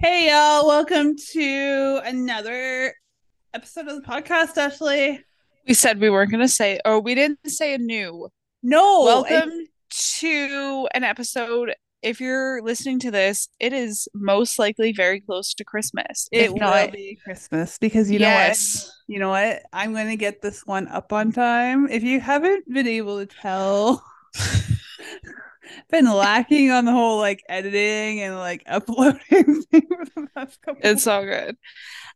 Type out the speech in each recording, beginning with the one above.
Hey, y'all. Welcome to another episode of the podcast, Ashley. We said we weren't going to say, or we didn't say a new. No. Welcome and- to an episode. If you're listening to this, it is most likely very close to Christmas. It will be Christmas because you yes. know what? You know what? I'm going to get this one up on time. If you haven't been able to tell, been lacking on the whole like editing and like uploading thing for the past couple. It's all good.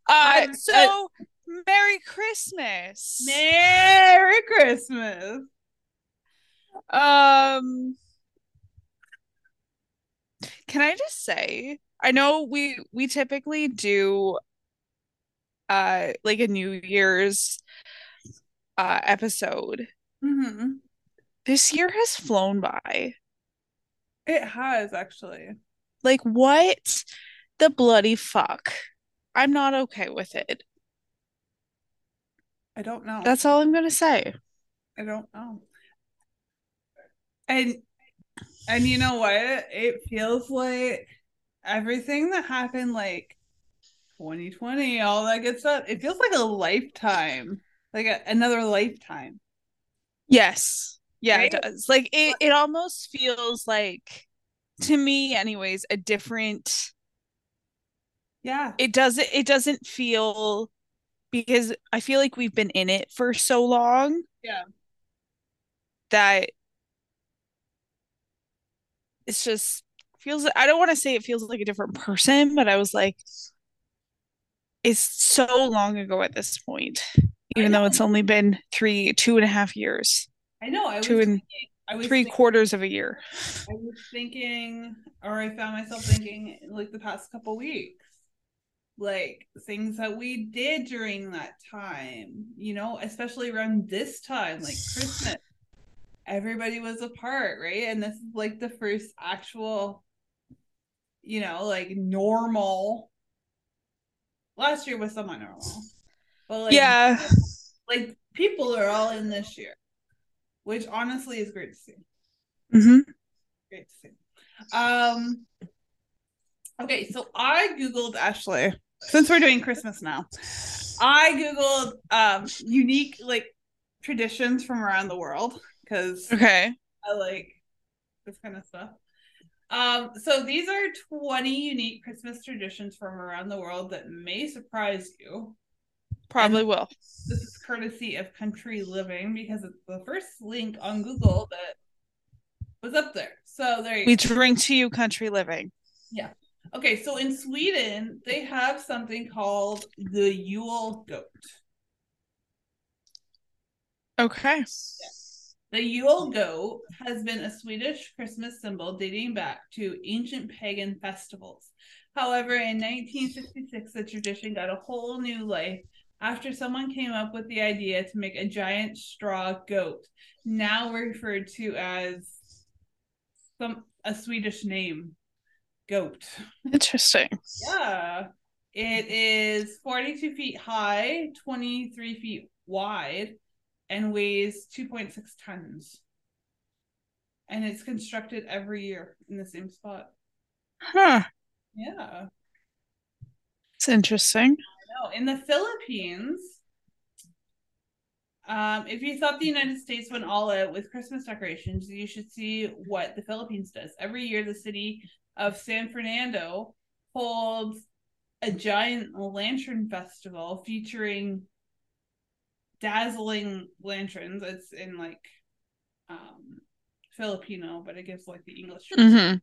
Uh, I'm- so, Merry Christmas. Merry Christmas. Um, can I just say, I know we we typically do uh like a New Year's uh episode. Mm-hmm. This year has flown by. It has actually. Like what the bloody fuck? I'm not okay with it. I don't know. That's all I'm gonna say. I don't know. And and you know what? It feels like everything that happened like 2020, all that good stuff, it feels like a lifetime. Like a, another lifetime. Yes. Yeah, it does. Like it it almost feels like to me anyways a different Yeah. it doesn't it doesn't feel because I feel like we've been in it for so long Yeah. that it's just feels I don't want to say it feels like a different person, but I was like it's so long ago at this point, even though it's only been three, two and a half years, I know. I was two and thinking, I was three thinking, quarters of a year. I was thinking or I found myself thinking like the past couple weeks. Like things that we did during that time, you know, especially around this time, like Christmas. Everybody was apart, right? And this is like the first actual, you know, like normal. Last year was somewhat normal. But like Yeah. like people are all in this year, which honestly is great to see. Mm-hmm. Great to see. Um. Okay, so I googled Ashley since we're doing Christmas now. I googled um unique like traditions from around the world because Okay. I like this kind of stuff. Um, so these are 20 unique Christmas traditions from around the world that may surprise you. Probably will. This is courtesy of Country Living because it's the first link on Google that was up there. So there you We go. drink to you, country living. Yeah. Okay, so in Sweden, they have something called the Yule goat. Okay. The Yule goat has been a Swedish Christmas symbol dating back to ancient pagan festivals. However, in 1966, the tradition got a whole new life after someone came up with the idea to make a giant straw goat, now referred to as some a Swedish name, goat. Interesting. Yeah. It is 42 feet high, 23 feet wide, and weighs 2.6 tons. And it's constructed every year in the same spot. Huh. Yeah. It's interesting. No, in the Philippines, um, if you thought the United States went all out with Christmas decorations, you should see what the Philippines does. Every year, the city of San Fernando holds a giant lantern festival featuring dazzling lanterns. It's in like um Filipino, but it gives like the English hmm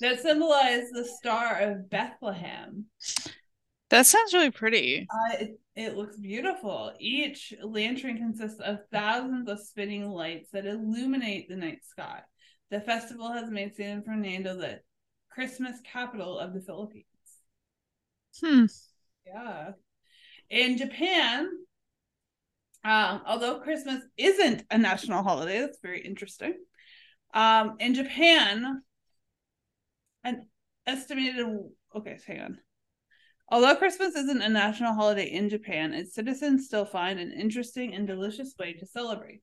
that symbolize the star of Bethlehem. That sounds really pretty. Uh, it, it looks beautiful. Each lantern consists of thousands of spinning lights that illuminate the night sky. The festival has made San Fernando the Christmas capital of the Philippines. Hmm. Yeah. In Japan, um, although Christmas isn't a national holiday, that's very interesting. Um, in Japan, an estimated okay, hang on. Although Christmas isn't a national holiday in Japan, its citizens still find an interesting and delicious way to celebrate.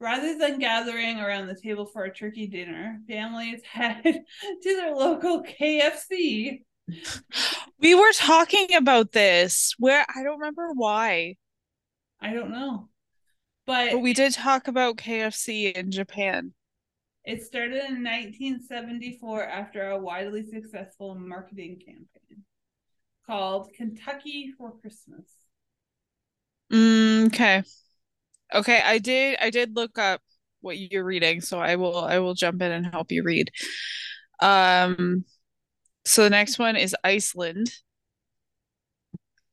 Rather than gathering around the table for a turkey dinner, families head to their local KFC. We were talking about this where I don't remember why, I don't know. But but we did talk about KFC in Japan. it started in 1974 after a widely successful marketing campaign called Kentucky for Christmas. Mm, okay. Okay, I did I did look up what you're reading, so I will I will jump in and help you read. Um, so the next one is Iceland.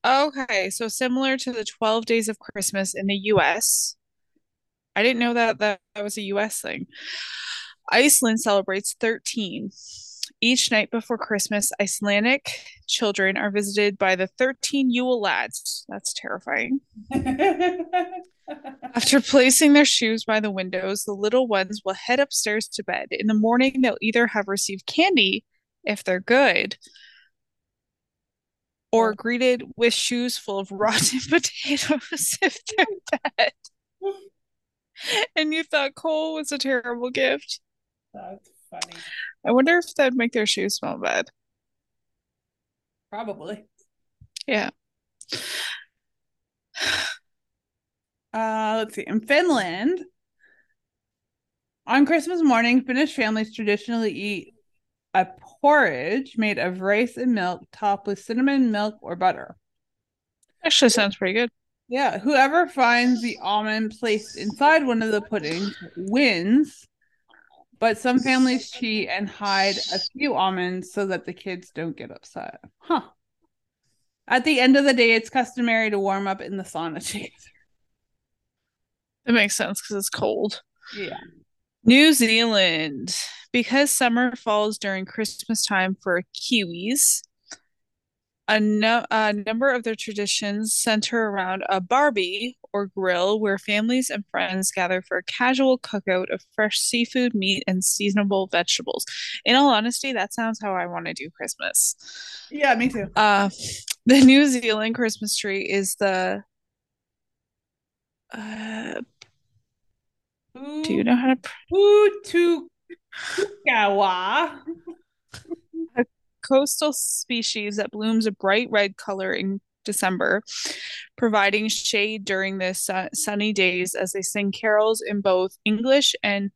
Okay, so similar to the 12 days of Christmas in the US. I didn't know that that, that was a US thing. Iceland celebrates 13. Each night before Christmas, Icelandic children are visited by the 13 Yule lads. That's terrifying. After placing their shoes by the windows, the little ones will head upstairs to bed. In the morning, they'll either have received candy if they're good, or greeted with shoes full of rotten potatoes if they're bad. And you thought coal was a terrible gift. That's funny. I wonder if that'd make their shoes smell bad. Probably. Yeah. Uh, let's see. In Finland, on Christmas morning, Finnish families traditionally eat a porridge made of rice and milk topped with cinnamon, milk, or butter. Actually sounds pretty good. Yeah, whoever finds the almond placed inside one of the puddings wins. But some families cheat and hide a few almonds so that the kids don't get upset. Huh. At the end of the day, it's customary to warm up in the sauna together. It makes sense because it's cold. Yeah. New Zealand. Because summer falls during Christmas time for Kiwis, a, no- a number of their traditions center around a barbie or grill where families and friends gather for a casual cookout of fresh seafood, meat, and seasonable vegetables. In all honesty, that sounds how I want to do Christmas. Yeah, me too. Uh, the New Zealand Christmas tree is the uh, do you know how to pr- Putukawa. coastal species that blooms a bright red color in December, providing shade during the su- sunny days as they sing carols in both English and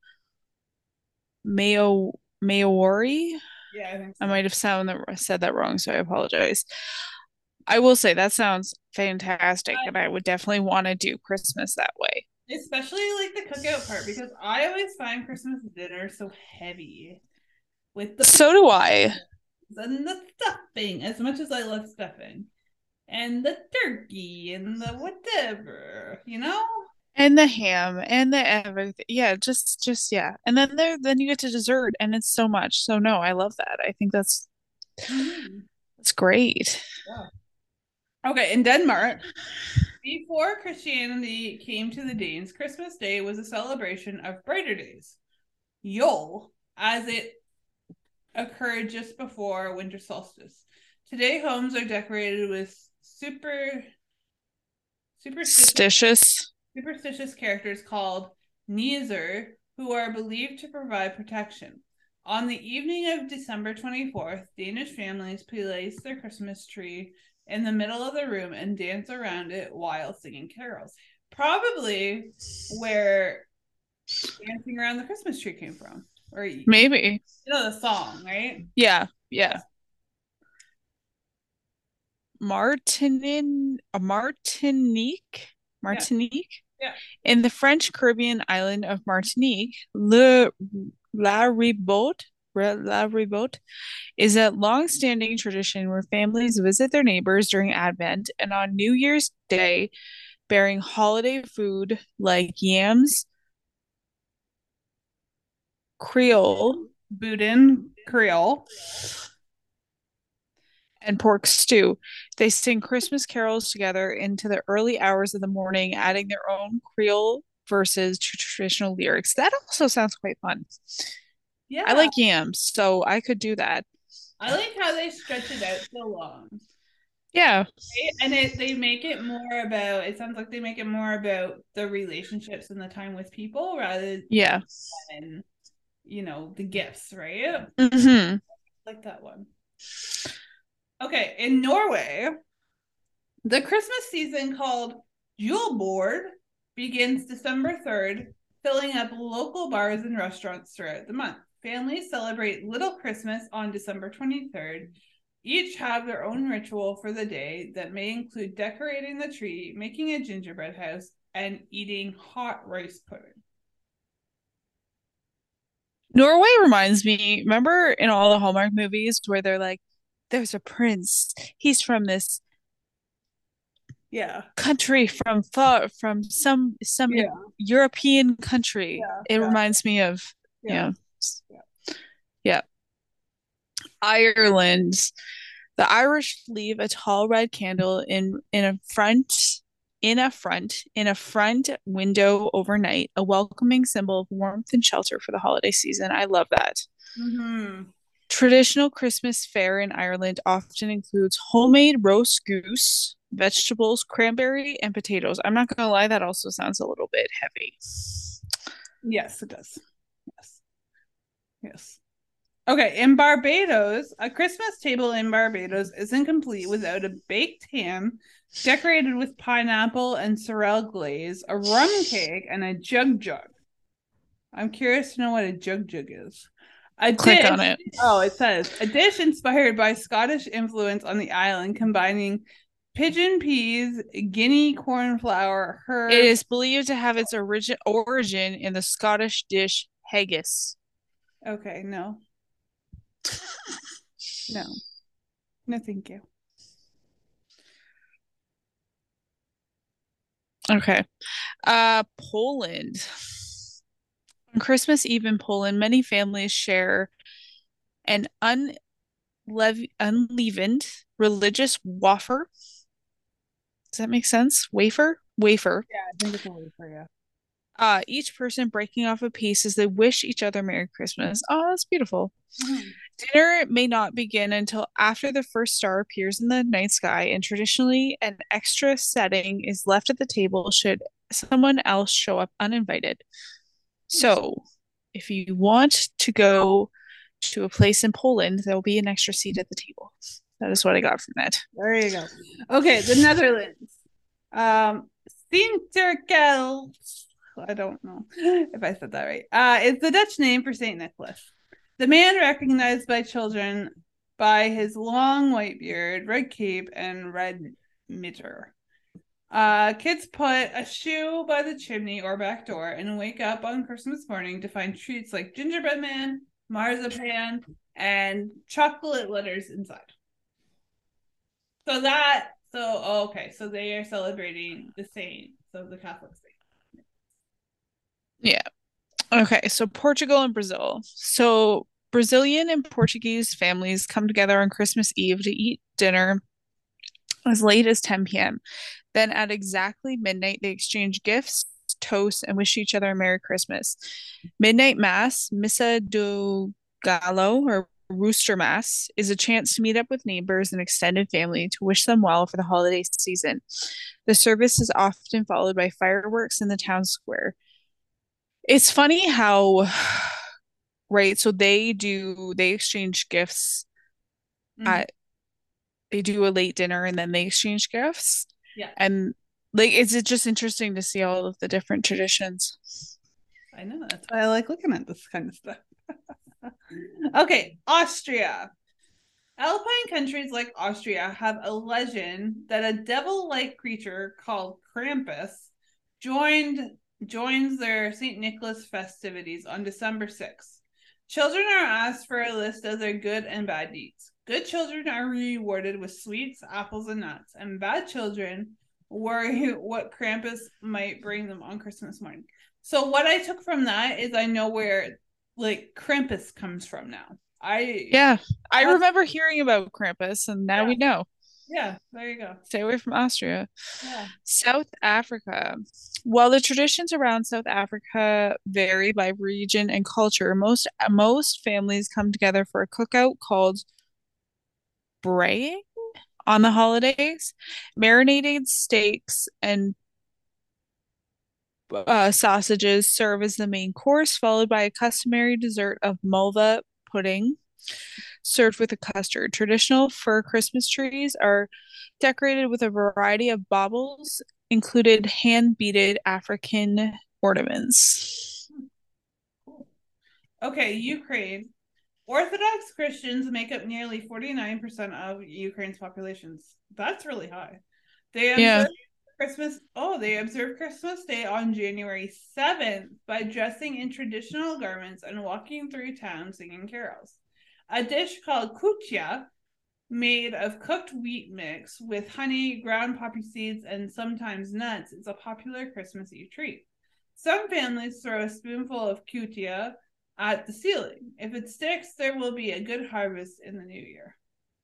Mayo Maori. Yeah, I think I might have sound that, said that wrong, so I apologize. I will say that sounds fantastic, and I would definitely want to do Christmas that way. Especially like the cookout part because I always find Christmas dinner so heavy with the So do I. and the stuffing as much as I love stuffing and the turkey and the whatever, you know? And the ham and the everything. Yeah, just just yeah. And then there then you get to dessert and it's so much. So no, I love that. I think that's mm-hmm. that's great. Okay, in Denmark, before Christianity came to the Danes, Christmas Day was a celebration of brighter days. Yule, as it occurred just before winter solstice. Today, homes are decorated with super superstitious, superstitious characters called Nizer, who are believed to provide protection. On the evening of December 24th, Danish families place their Christmas tree in the middle of the room and dance around it while singing carols. Probably where dancing around the Christmas tree came from. Or maybe. you know the song, right? Yeah, yeah. Martinin Martinique. Martinique. Yeah. In the French Caribbean island of Martinique, Le La Ribote, La Ribote is a long-standing tradition where families visit their neighbors during Advent and on New Year's Day, bearing holiday food like yams, Creole, Boudin Creole. And pork stew. They sing Christmas carols together into the early hours of the morning, adding their own Creole verses to traditional lyrics. That also sounds quite fun. Yeah. I like yams, so I could do that. I like how they stretch it out so long. Yeah. Right? And it they make it more about it sounds like they make it more about the relationships and the time with people rather Yeah. than you know the gifts, right? hmm like that one. Okay, in Norway, the Christmas season called Julebord begins December 3rd, filling up local bars and restaurants throughout the month. Families celebrate Little Christmas on December 23rd. Each have their own ritual for the day that may include decorating the tree, making a gingerbread house, and eating hot rice pudding. Norway reminds me, remember in all the Hallmark movies where they're like, there's a prince. He's from this Yeah. country from far from some some Yeah. European country. Yeah, it yeah. reminds me of Yeah. yeah. yeah. Ireland. The Irish leave a tall red candle in in a front in a front in a front window overnight, a welcoming symbol of warmth and shelter for the holiday season. I love that. Mm-hmm. Traditional Christmas fare in Ireland often includes homemade roast goose, vegetables, cranberry, and potatoes. I'm not gonna lie, that also sounds a little bit heavy. Yes, it does. Yes. Yes. Okay, in Barbados, a Christmas table in Barbados isn't complete without a baked ham decorated with pineapple and sorrel glaze, a rum cake, and a jug jug. I'm curious to know what a jug jug is. A Click dish- on it. Oh, it says a dish inspired by Scottish influence on the island, combining pigeon peas, guinea corn flour, herbs. It is believed to have its origin origin in the Scottish dish haggis. Okay, no. No. No, thank you. Okay. Uh Poland. On Christmas Eve in Poland, many families share an unleavened religious wafer. Does that make sense? Wafer? Wafer. Yeah, I think it's a wafer, yeah. Uh, each person breaking off a piece as they wish each other Merry Christmas. Oh, that's beautiful. Dinner may not begin until after the first star appears in the night sky, and traditionally, an extra setting is left at the table should someone else show up uninvited. So, if you want to go to a place in Poland, there will be an extra seat at the table. That is what I got from that. There you go. Okay, the Netherlands. Um, Sinterklaas. I don't know if I said that right. Uh, it's the Dutch name for Saint Nicholas. The man recognized by children by his long white beard, red cape, and red mitre. Uh, kids put a shoe by the chimney or back door and wake up on Christmas morning to find treats like gingerbread man, marzipan, and chocolate letters inside. So that so oh, okay, so they are celebrating the saint, so the Catholic saint. Yeah. Okay, so Portugal and Brazil. So Brazilian and Portuguese families come together on Christmas Eve to eat dinner as late as 10 p.m. Then at exactly midnight, they exchange gifts, toast, and wish each other a Merry Christmas. Midnight Mass, Missa do Galo, or Rooster Mass, is a chance to meet up with neighbors and extended family to wish them well for the holiday season. The service is often followed by fireworks in the town square. It's funny how, right? So they do, they exchange gifts Mhm. at, they do a late dinner and then they exchange gifts. Yeah. And like, it's it's just interesting to see all of the different traditions. I know that's why I like looking at this kind of stuff. okay, Austria. Alpine countries like Austria have a legend that a devil-like creature called Krampus joined joins their St. Nicholas festivities on December 6th. Children are asked for a list of their good and bad deeds. Good children are rewarded with sweets, apples, and nuts, and bad children worry what Krampus might bring them on Christmas morning. So what I took from that is I know where like Krampus comes from now. I yeah, I remember hearing about Krampus, and now yeah. we know. Yeah, there you go. Stay away from Austria. Yeah. South Africa. While the traditions around South Africa vary by region and culture, most most families come together for a cookout called braying on the holidays. Marinated steaks and uh, sausages serve as the main course, followed by a customary dessert of malva pudding served with a custard. Traditional fir Christmas trees are decorated with a variety of baubles, included hand beaded African ornaments. Okay, Ukraine. Orthodox Christians make up nearly 49% of Ukraine's populations. That's really high. They observe yeah. Christmas. Oh, they observe Christmas Day on January 7th by dressing in traditional garments and walking through town singing carols. A dish called kutia, made of cooked wheat mix with honey, ground poppy seeds, and sometimes nuts, is a popular Christmas Eve treat. Some families throw a spoonful of kutia at the ceiling. If it sticks, there will be a good harvest in the new year.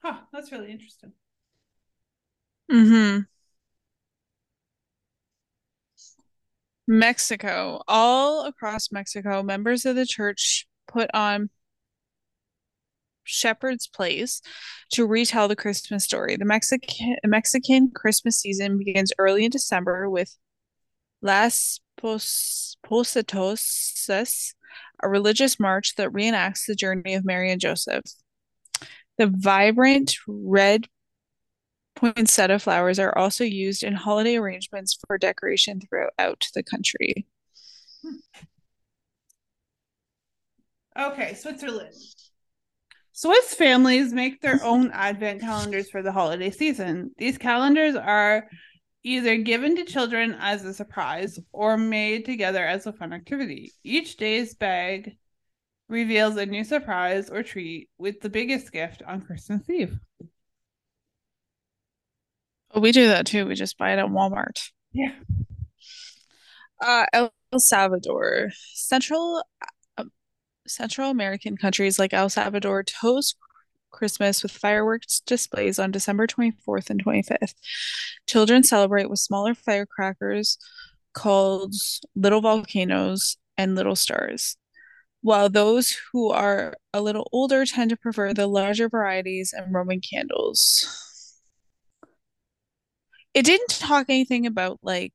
Huh, that's really interesting. Mm-hmm. Mexico. All across Mexico, members of the church put on shepherd's place to retell the Christmas story. The Mexican Mexican Christmas season begins early in December with Las Pos- Positosas, a religious march that reenacts the journey of Mary and Joseph. The vibrant red poinsettia flowers are also used in holiday arrangements for decoration throughout the country. Hmm. Okay, Switzerland. Swiss families make their own advent calendars for the holiday season. These calendars are either given to children as a surprise or made together as a fun activity. Each day's bag reveals a new surprise or treat with the biggest gift on Christmas Eve. We do that too. We just buy it at Walmart. Yeah. Uh, El Salvador, Central uh, Central American countries like El Salvador host Christmas with fireworks displays on December 24th and 25th. Children celebrate with smaller firecrackers called little volcanoes and little stars, while those who are a little older tend to prefer the larger varieties and Roman candles. It didn't talk anything about like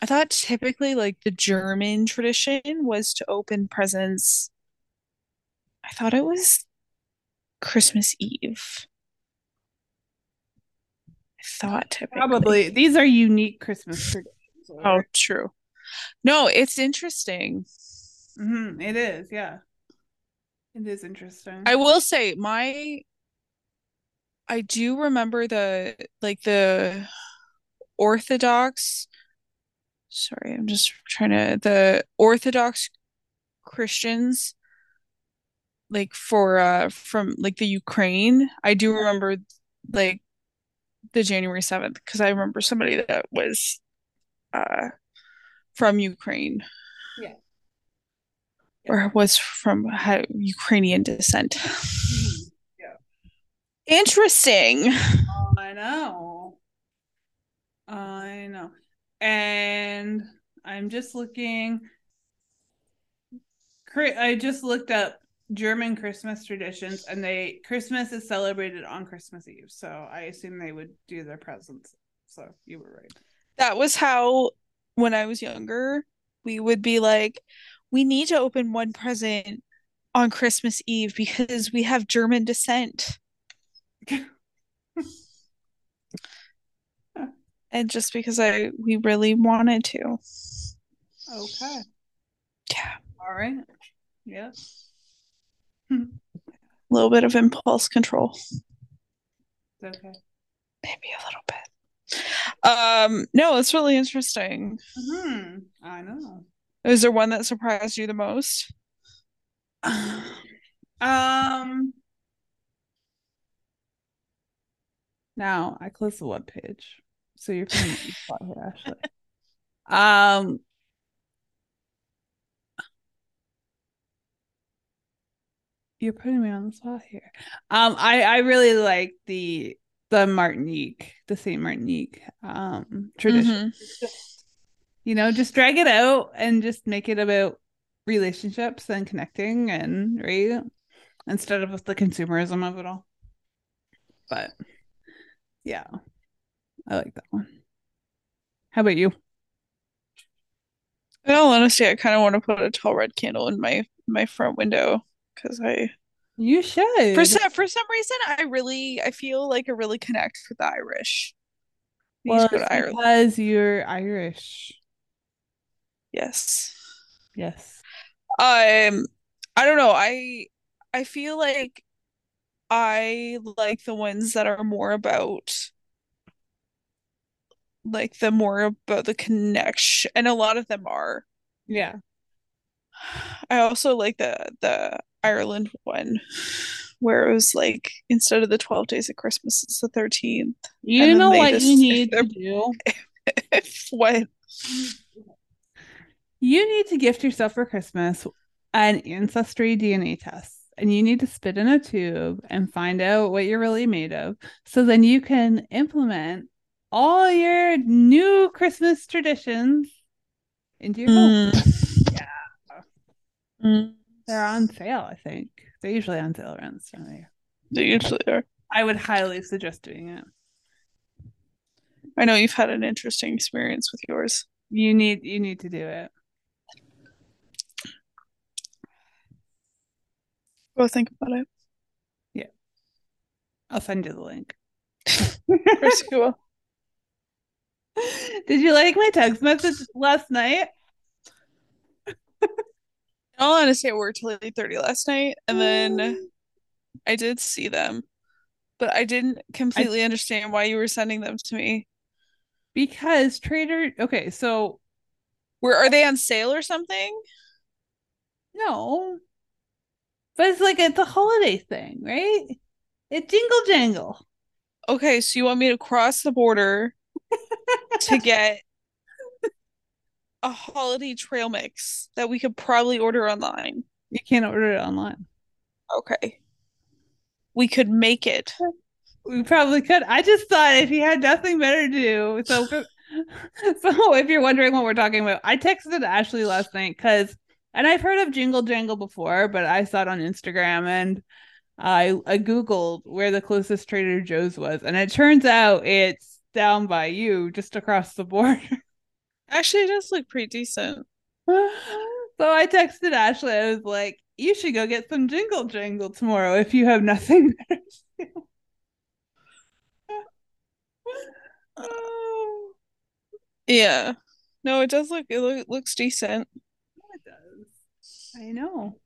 I thought typically like the German tradition was to open presents. I thought it was Christmas Eve. I thought typically. Probably. These are unique Christmas traditions. Oh, true. No, it's interesting. Mm-hmm. It is, yeah. It is interesting. I will say my I do remember the like the Orthodox sorry, I'm just trying to the Orthodox Christians like for uh from like the Ukraine. I do remember like the January 7th because I remember somebody that was uh from Ukraine. Yeah. Or was from had Ukrainian descent. Mm-hmm. Yeah. Interesting. I know. I know. And I'm just looking I just looked up German Christmas traditions, and they Christmas is celebrated on Christmas Eve. So I assume they would do their presents. So you were right. That was how when I was younger, we would be like, we need to open one present on Christmas Eve because we have German descent. and just because I we really wanted to. Okay. Yeah. All right. Yeah. A little bit of impulse control. Okay. Maybe a little bit. Um, no, it's really interesting. hmm I know. Is there one that surprised you the most? Um. Now I closed the web page, so you're putting me on the spot here, Ashley. Um. You're putting me on the spot here. Um, I I really like the the Martinique, the Saint Martinique um tradition. Mhm. You know, just drag it out and just make it about relationships and connecting and right instead of the consumerism of it all. But yeah, I like that one. How about you? In all honesty, I kind of want to put a tall red candle in my my front window because I You should. for some for some reason I really I feel like I really connect with the Irish. Well, go it's to Ireland. because you're Irish. Yes. Yes. Um, I don't know. I I feel like I like the ones that are more about like the more about the connection, and a lot of them are. Yeah. I also like the the Ireland one where it was like instead of the 12 days of Christmas, it's the 13th. You know what just- you need to do? What? You need to gift yourself for Christmas an ancestry DNA test. And you need to spit in a tube and find out what you're really made of. So then you can implement all your new Christmas traditions into your home. Mm. Yeah. Mm. They're on sale, I think. They're usually on sale around this time of year. They usually are. I would highly suggest doing it. I know you've had an interesting experience with yours. You need you need to do it. Go think about it. Yeah. I'll send you the link. First you will. Did you like my text message last night? All honesty, I worked till 8:30 last night, and then I did see them, but I didn't completely understand why you were sending them to me. because Trader okay, so Where are they on sale or something? no. But it's like it's a holiday thing, right? It jingle jangle. Okay, so you want me to cross the border to get a holiday trail mix that we could probably order online. You can't order it online. Okay. We could make it. We probably could. I just thought if you had nothing better to do, so so if you're wondering what we're talking about, I texted Ashley last night because, and I've heard of Jingle Jangle before, but I saw it on Instagram and I I googled where the closest Trader Joe's was, and it turns out it's down by you, just across the border. Actually, it does look pretty decent. so I texted Ashley. I was like, "You should go get some Jingle Jangle tomorrow if you have nothing better to do." Oh. Yeah. No, it does look it loo- looks decent. It does. I know.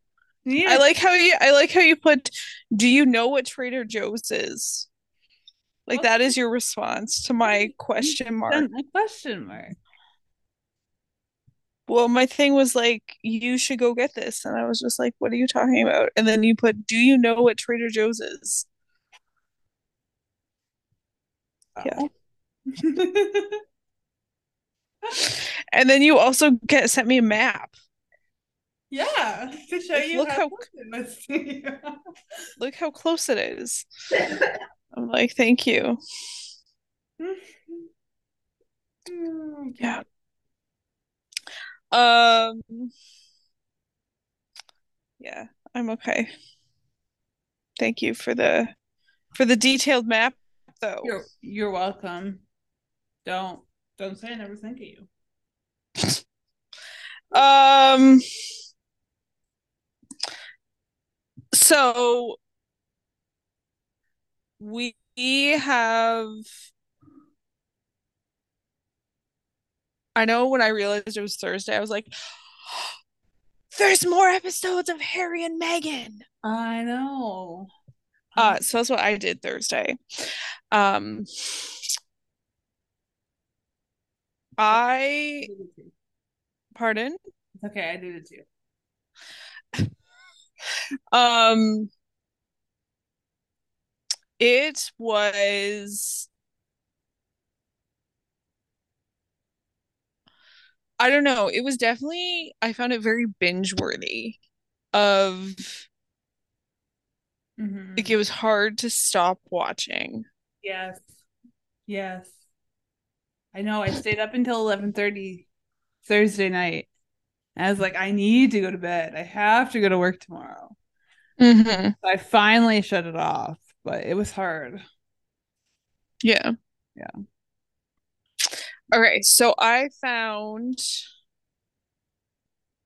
You I like how you I like how you put do you know what Trader Joe's is? Like that is your response to my question mark. a question mark. Well, my thing was like you should go get this and I was just like what are you talking about? And then you put do you know what Trader Joe's is? Yeah. And then you also get sent me a map. yeah, to show you Look how- close it was to you. Look how close it is. I'm like, thank you. Mm-hmm. Yeah. Um Yeah, I'm okay. Thank you for the for the detailed map though. You're you're welcome. Don't don't say I never think of you. Um so we have I know when I realized it was Thursday, I was like there's more episodes of Harry and Meghan. I know. Uh, so that's what I did Thursday. Um, I pardon. It's okay, I did it too. Um, it was. I don't know. It was definitely. I found it very binge worthy. Of Mhm. like it was hard to stop watching. Yes. Yes. I know. I stayed up until 11:30 Thursday night. I was like, I need to go to bed. I have to go to work tomorrow. Mm-hmm. So I finally shut it off, but it was hard. Yeah. Yeah. Okay, so I found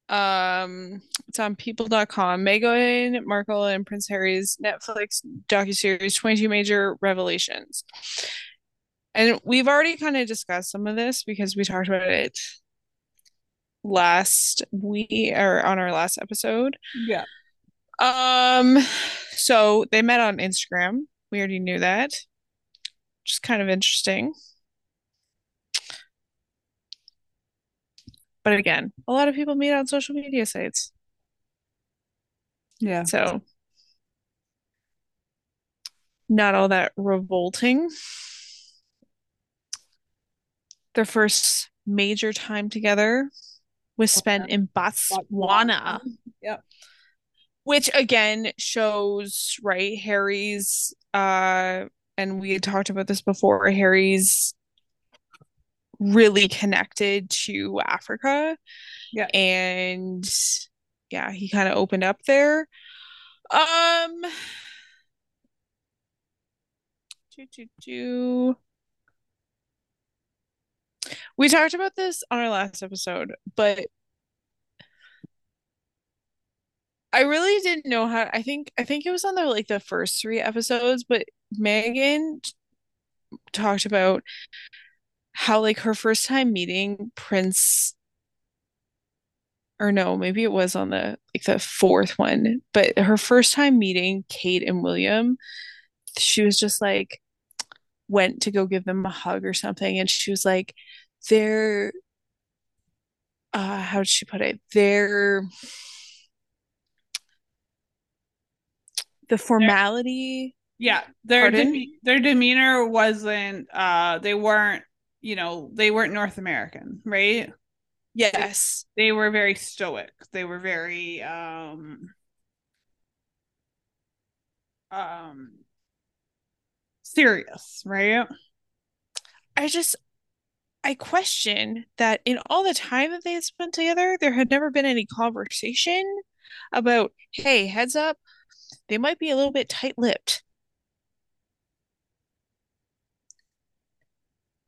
um it's on people.com. Meghan Markle and Prince Harry's Netflix docuseries 22 Major Revelations. And we've already kind of discussed some of this because we talked about it last week or on our last episode. Yeah. Um, so they met on Instagram. We already knew that. Just kind of interesting. But again, a lot of people meet on social media sites. Yeah. So not all that revolting. Their first major time together was spent in Botswana. Yep. which again shows right harry's uh and we had talked about this before harry's really connected to africa Yeah. and yeah he kind of opened up there um do, do, do. we talked about this on our last episode but I really didn't know how I think I think it was on the like the first three episodes, but Meghan talked about how like her first time meeting Prince or no, maybe it was on the like the fourth one, but her first time meeting Kate and William, she was just like went to go give them a hug or something, and she was like, they're uh how did she put it? They're the formality Yeah. Their deme- their demeanor wasn't uh they weren't, you know, they weren't North American, right? yes They were very stoic. They were very um um serious, right? I just I question that in all the time that they had spent together, there had never been any conversation about, hey, heads up, they might be a little bit tight-lipped.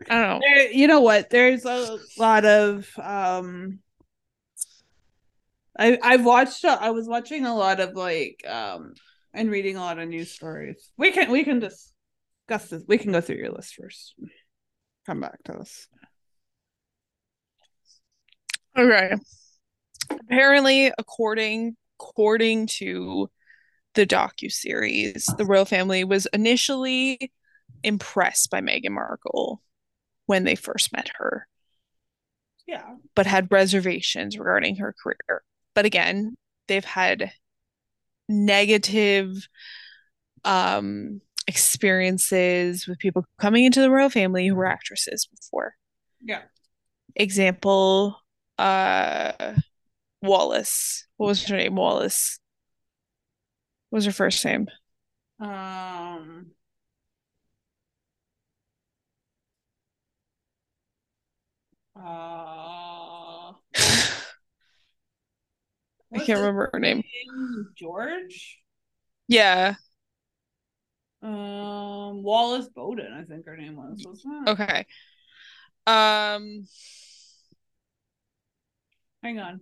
I don't know. There, you know what? There's a lot of um I I've watched uh, I was watching a lot of like um and reading a lot of news stories. We can we can discuss this. We can go through your list first. Come back to us. Okay. Apparently, according according to the docu-series, the royal family was initially impressed by Meghan Markle when they first met her. Yeah. but had reservations regarding her career. But again, they've had negative um experiences with people coming into the royal family who were actresses before. Yeah. Example, uh Wallis. What was her name? Wallis. What was her first name? Um uh I can't remember her name. George? Yeah. Um Wallace Bowden, I think her name was. Okay. Um Hang on.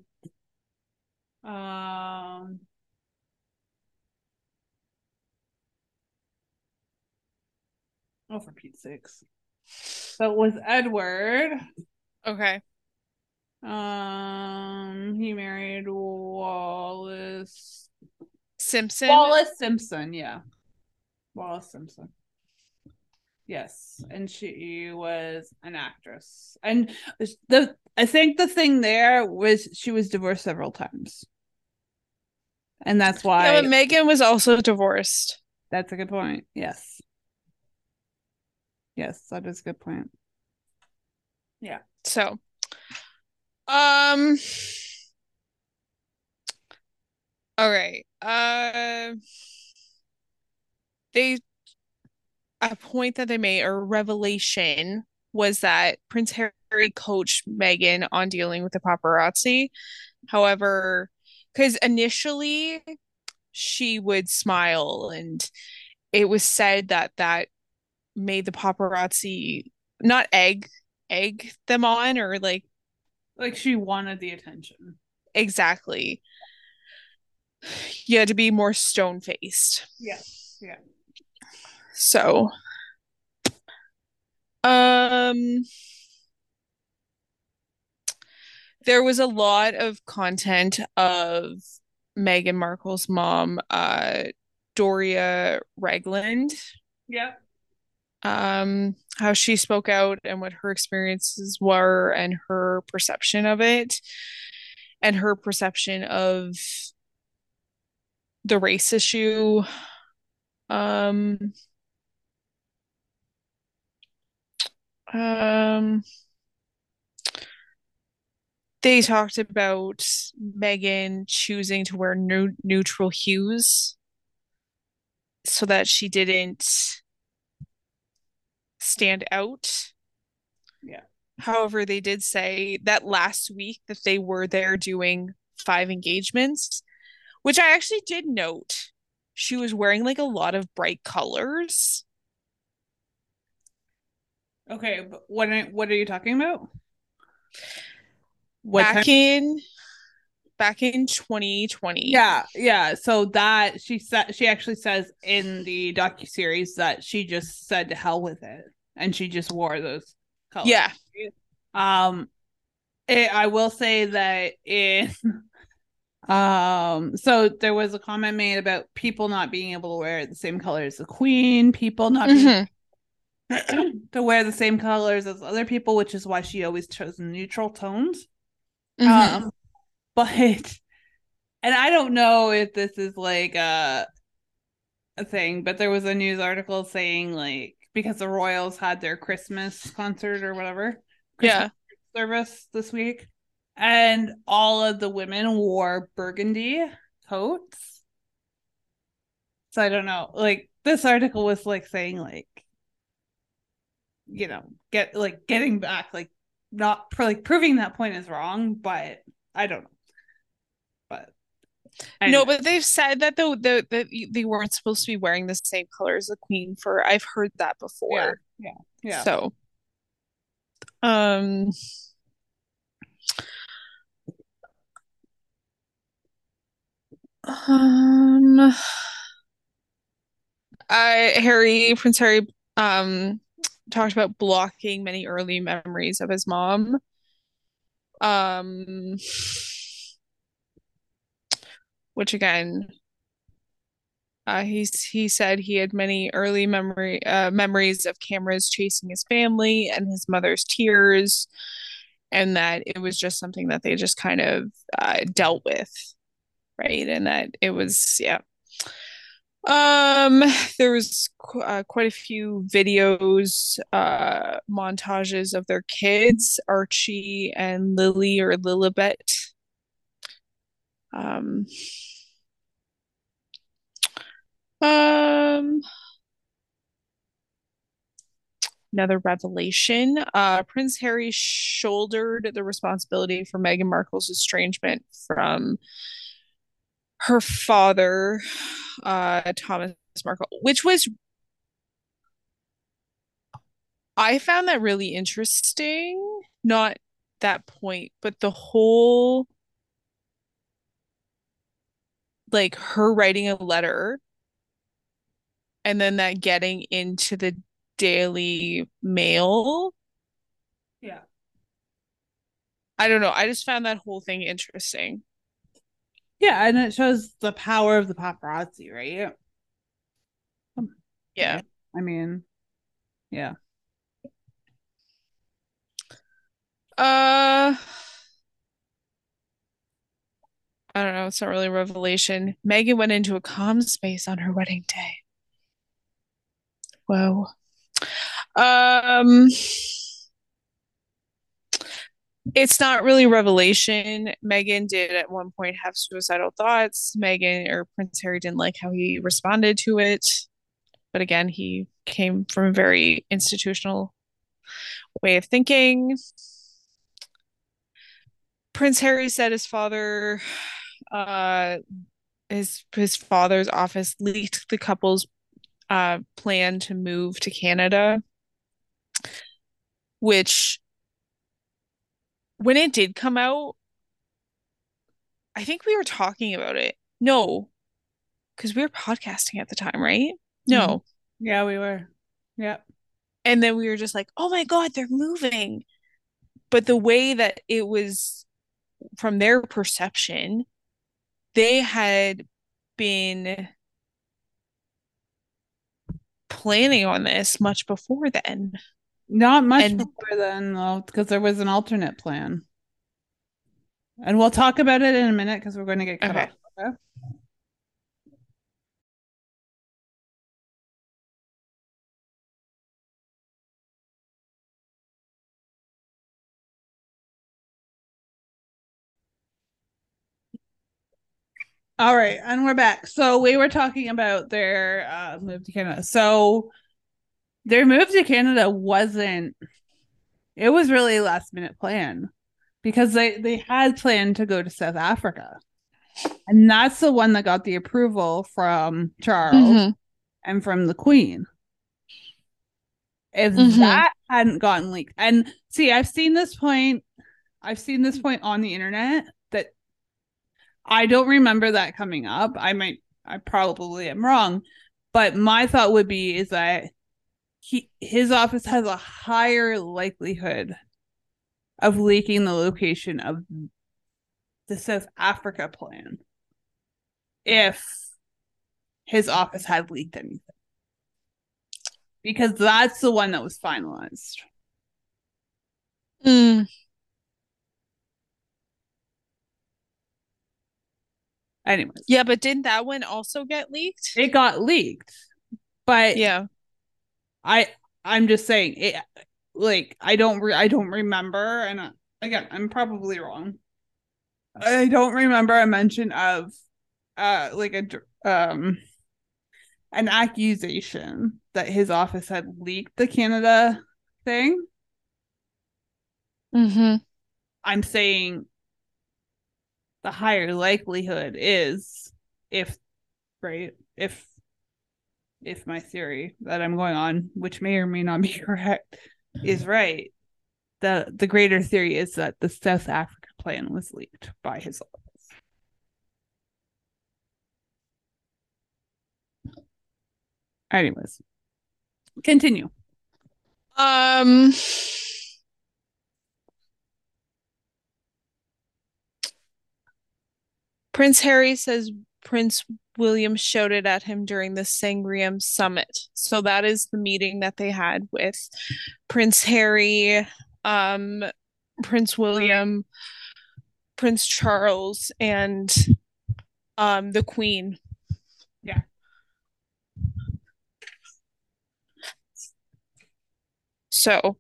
Um Oh, for Pete's sakes. So it was Edward. Okay. Um, he married Wallis Simpson. Wallis Simpson. Yeah, Wallis Simpson. Yes, and she was an actress, and the I think the thing there was she was divorced several times, and that's why. Yeah, but Meghan was also divorced. That's a good point. Yes. Yes, that is a good point. Yeah. So, um, all right. Uh, they a point that they made or revelation was that Prince Harry coached Meghan on dealing with the paparazzi. However, because initially she would smile and it was said that that made the paparazzi not egg egg them on or like like she wanted the attention. Exactly. You had to be more stone faced. Yeah. Yeah. So um there was a lot of content of Meghan Markle's mom, uh Doria Ragland. Yeah. Um, how she spoke out and what her experiences were and her perception of it and her perception of the race issue. Um, um, they talked about Meghan choosing to wear new neutral hues so that she didn't stand out. Yeah. However, they did say that last week that they were there doing five engagements, which I actually did note. She was wearing like a lot of bright colors. Okay, but what what are you talking about? What back time? in back in 2020. Yeah, yeah. So that she said she actually says in the docu series that she just said to hell with it, and she just wore those colors. Yeah. Um, it, I will say that in um, so there was a comment made about people not being able to wear the same color as the queen, people not mm-hmm. to wear the same colors as other people, which is why she always chose neutral tones. Mm-hmm. Um, but and I don't know if this is like a a thing, but there was a news article saying like because the Royals had their Christmas concert or whatever, Christmas yeah, service this week, and all of the women wore burgundy coats. So I don't know, like this article was like saying like you know get like getting back like not like proving that point is wrong but i don't know anyway. no but they've said that the, the, the they weren't supposed to be wearing the same color as the queen for i've heard that before yeah yeah, yeah. so um um I Harry Prince Harry um talked about blocking many early memories of his mom. Um, which again, uh, he's he said he had many early memory uh, memories of cameras chasing his family and his mother's tears, and that it was just something that they just kind of uh, dealt with, right? And that it was yeah, um, there was qu- uh, quite a few videos, uh, montages of their kids, Archie and Lily or Lilibet. Um, um, another revelation. Uh, Prince Harry shouldered the responsibility for Meghan Markle's estrangement from her father, uh, Thomas Markle, which was I found that really interesting. Not that point, but the whole like her writing a letter and then that getting into the Daily Mail. Yeah. I don't know. I just found that whole thing interesting. Yeah, and it shows the power of the paparazzi, right? Yeah. I mean, yeah. Uh I don't know, it's not really a revelation. Meghan went into a calm space on her wedding day. Whoa. Um it's not really revelation. Meghan did at one point have suicidal thoughts. Meghan or Prince Harry didn't like how he responded to it. But again, he came from a very institutional way of thinking. Prince Harry said his father uh his his father's office leaked the couple's uh plan to move to Canada which when it did come out I think we were talking about it. No. Cuz we were podcasting at the time, right? No. Yeah, we were. Yeah. And then we were just like, "Oh my god, they're moving." But the way that it was from their perception, they had been planning on this much before then. Not much And- before then, though, because there was an alternate plan. And we'll talk about it in a minute because we're going to get cut Okay. off. Okay? All right, and we're back. So we were talking about their uh, move to Canada. So their move to Canada wasn't. It was really a last minute plan because they they had planned to go to South Africa, and that's the one that got the approval from Charles Mhm. and from the Queen. If Mhm. that hadn't gotten leaked, and see, I've seen this point, I've seen this point on the internet I don't remember that coming up. I might, I probably am wrong, but my thought would be is that he his office has a higher likelihood of leaking the location of the South Africa plan if his office had leaked anything because that's the one that was finalized. Mm. Anyways, Yeah, but didn't that one also get leaked? it got leaked, but Yeah. I I'm just saying it. Like I don't re- I don't remember, and uh, again I'm probably wrong. I don't remember a mention of uh like a um an accusation that his office had leaked the Canada thing. Mm-hmm. I'm saying the higher likelihood is if right if if my theory that I'm going on, which may or may not be correct, is right, the the greater theory is that the South Africa plan was leaked by his office. Anyways, continue. Um, Prince Harry says Prince William shouted at him during the Sandringham summit. So that is the meeting that they had with Prince Harry, um, Prince William, Prince Charles, and um, the Queen. Yeah. So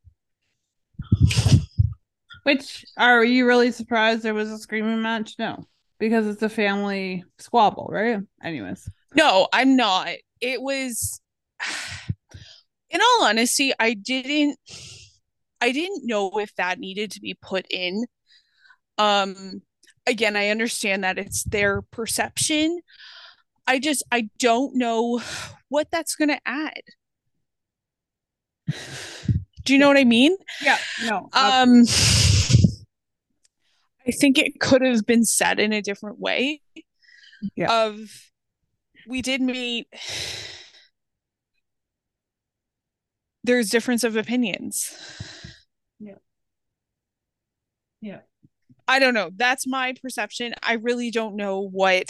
Which are you really surprised there was a screaming match? No, because it's a family squabble, right? Anyways, No, I'm not. It was in all honesty, I didn't I didn't know if that needed to be put in. Um again, I understand that it's their perception. I just I don't know what that's going to add. Do you know what I mean? yeah, no, Um I think it could have been said in a different way. Yeah. Of we did meet there's difference of opinions. Yeah. Yeah. I don't know. That's my perception. I really don't know what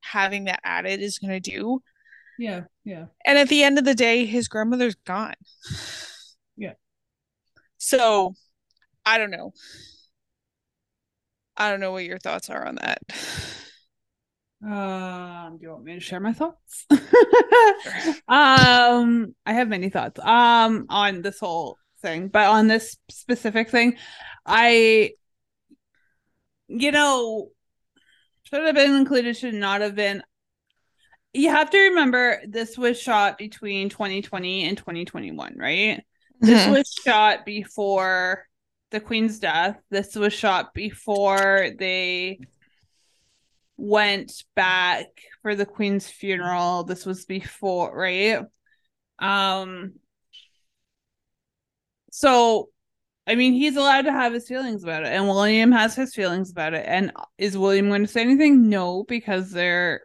having that added is going to do. Yeah, yeah. And at the end of the day, his grandmother's gone. Yeah. So, I don't know. I don't know what your thoughts are on that. Um, do you want me to share my thoughts? um, I have many thoughts um on this whole thing, but on this specific thing, I you know should have been included, should not have been. You have to remember this was shot between 2020 and 2021, right? Mm-hmm. This was shot before the Queen's death. This was shot before they went back for the queen's funeral. This was before right? Um so i mean he's allowed to have his feelings about it and william has his feelings about it. And is william going to say anything? No because their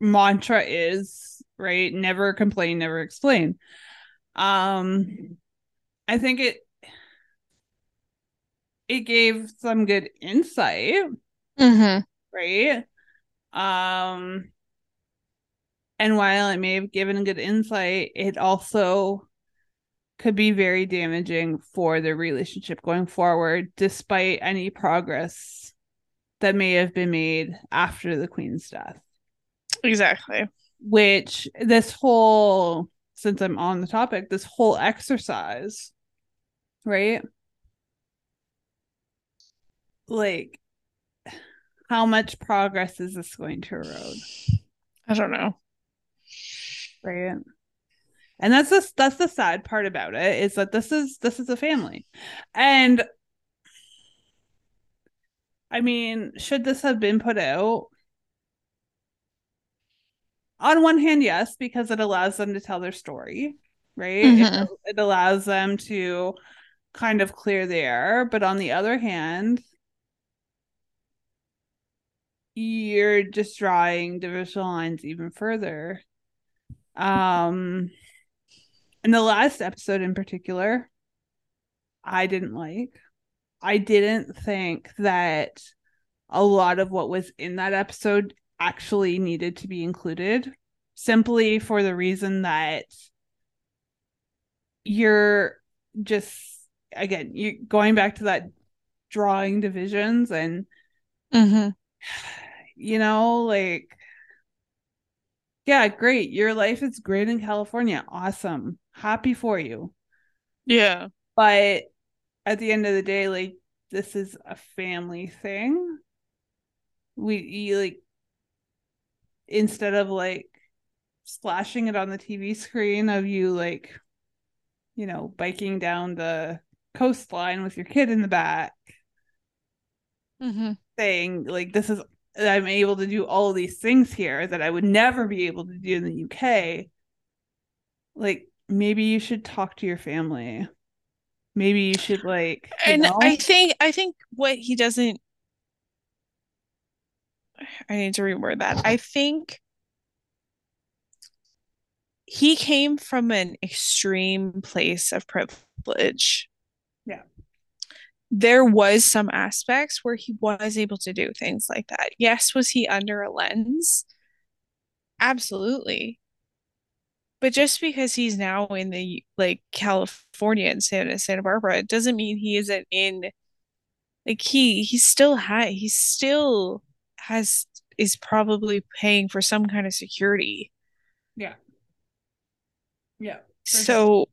mantra is right never complain never explain. Um i think it it gave some good insight mm-hmm. right um, and while it may have given good insight, it also could be very damaging for the relationship going forward, despite any progress that may have been made after the queen's death. Exactly. Which this whole, since I'm on the topic, this whole exercise, right? Like, how much progress is this going to erode? I don't know. Right. And that's the that's the sad part about it is that this is this is a family. And I mean, should this have been put out? On one hand, yes, because it allows them to tell their story, right? Mm-hmm. It, it allows them to kind of clear the air. But on the other hand, you're just drawing divisional lines even further. Um, in the last episode in particular, I didn't like. I didn't think that a lot of what was in that episode actually needed to be included simply for the reason that you're just again you going back to that drawing divisions and mm-hmm you know, like, yeah, great. Your life is great in California. Awesome. Happy for you. Yeah. But at the end of the day, like, this is a family thing. We you, like instead of like splashing it on the TV screen of you like you know biking down the coastline with your kid in the back mm-hmm. saying like this is I'm able to do all of these things here that I would never be able to do in the UK. Like maybe you should talk to your family. Maybe you should like you And know? I think I think what he doesn't I need to reword that. I think he came from an extreme place of privilege. Yeah there was some aspects where he was able to do things like that. Yes, was he under a lens? Absolutely. But just because he's now in the like California and Santa Santa Barbara, it doesn't mean he isn't in like he he still had he still has is probably paying for some kind of security. Yeah. Yeah. So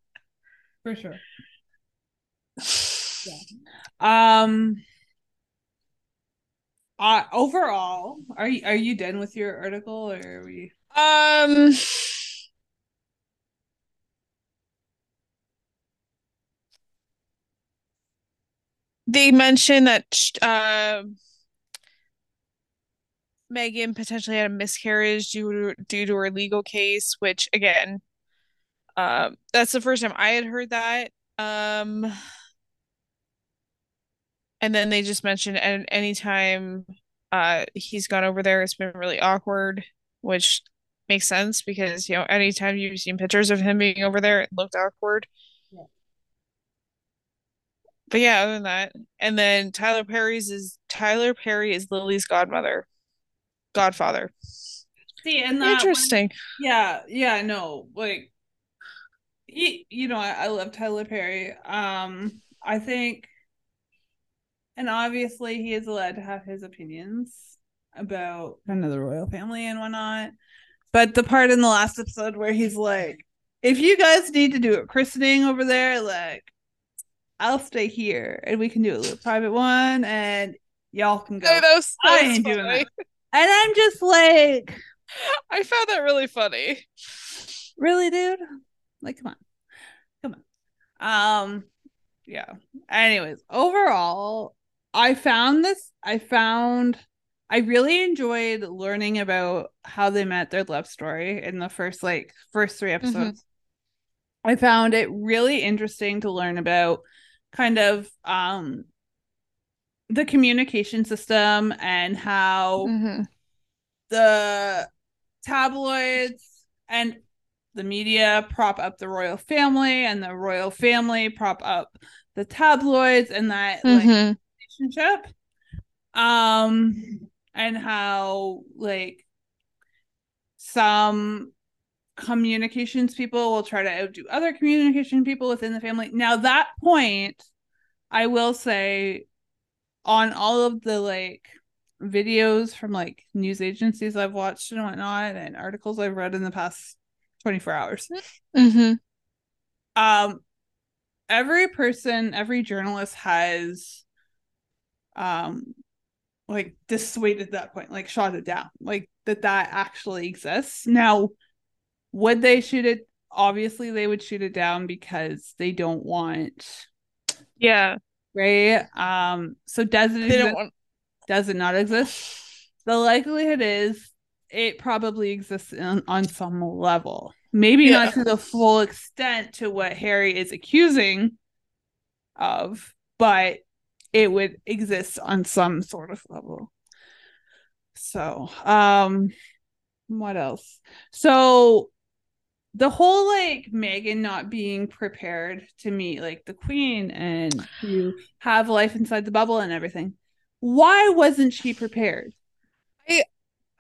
sure. for sure. Yeah. Um. Uh, overall, are you are you done with your article, or are we? Um. They mentioned that uh, Meghan potentially had a miscarriage due to, due to her legal case, which again, um, that's the first time I had heard that. Um, and then they just mentioned and anytime uh he's gone over there it's been really awkward which makes sense because you know anytime you've seen pictures of him being over there it looked awkward yeah. but yeah other than that and then tyler perry's is Tyler Perry is Lily's godmother, godfather. See, and that Interesting. yeah, yeah, no, like he, you know, I, I love Tyler Perry. Um, I think, and obviously he is allowed to have his opinions about kind of the royal family and whatnot. But the part in the last episode where he's like, if you guys need to do a christening over there, like I'll stay here and we can do a little private one and y'all can go. I, know, so I ain't doing that. And I'm just like, I found that really funny. Really, dude? Like, come on. Come on. Um, yeah. Anyways, overall, I found this, I found I really enjoyed learning about how they met their love story in the first like first three episodes. Mm-hmm. I found it really interesting to learn about kind of um the communication system and how mm-hmm. the tabloids and the media prop up the royal family and the royal family prop up the tabloids and that mm-hmm. like relationship um and how like some communications people will try to outdo other communication people within the family. Now that point, I will say on all of the like videos from like news agencies I've watched and whatnot and articles I've read in the past 24 hours. Mm-hmm. Um every person, every journalist has um like dissuaded that point, like shot it down, like that that actually exists. Now, would they shoot it? Obviously, they would shoot it down because they don't want. Yeah. Right. Um. So does it? Exist? Want... Does it not exist? The likelihood is it probably exists in, on some level. Maybe yeah. not to the full extent to what Harry is accusing of, but it would exist on some sort of level. So, um, what else? So, the whole like Meghan not being prepared to meet like the queen and to have life inside the bubble and everything. Why wasn't she prepared? I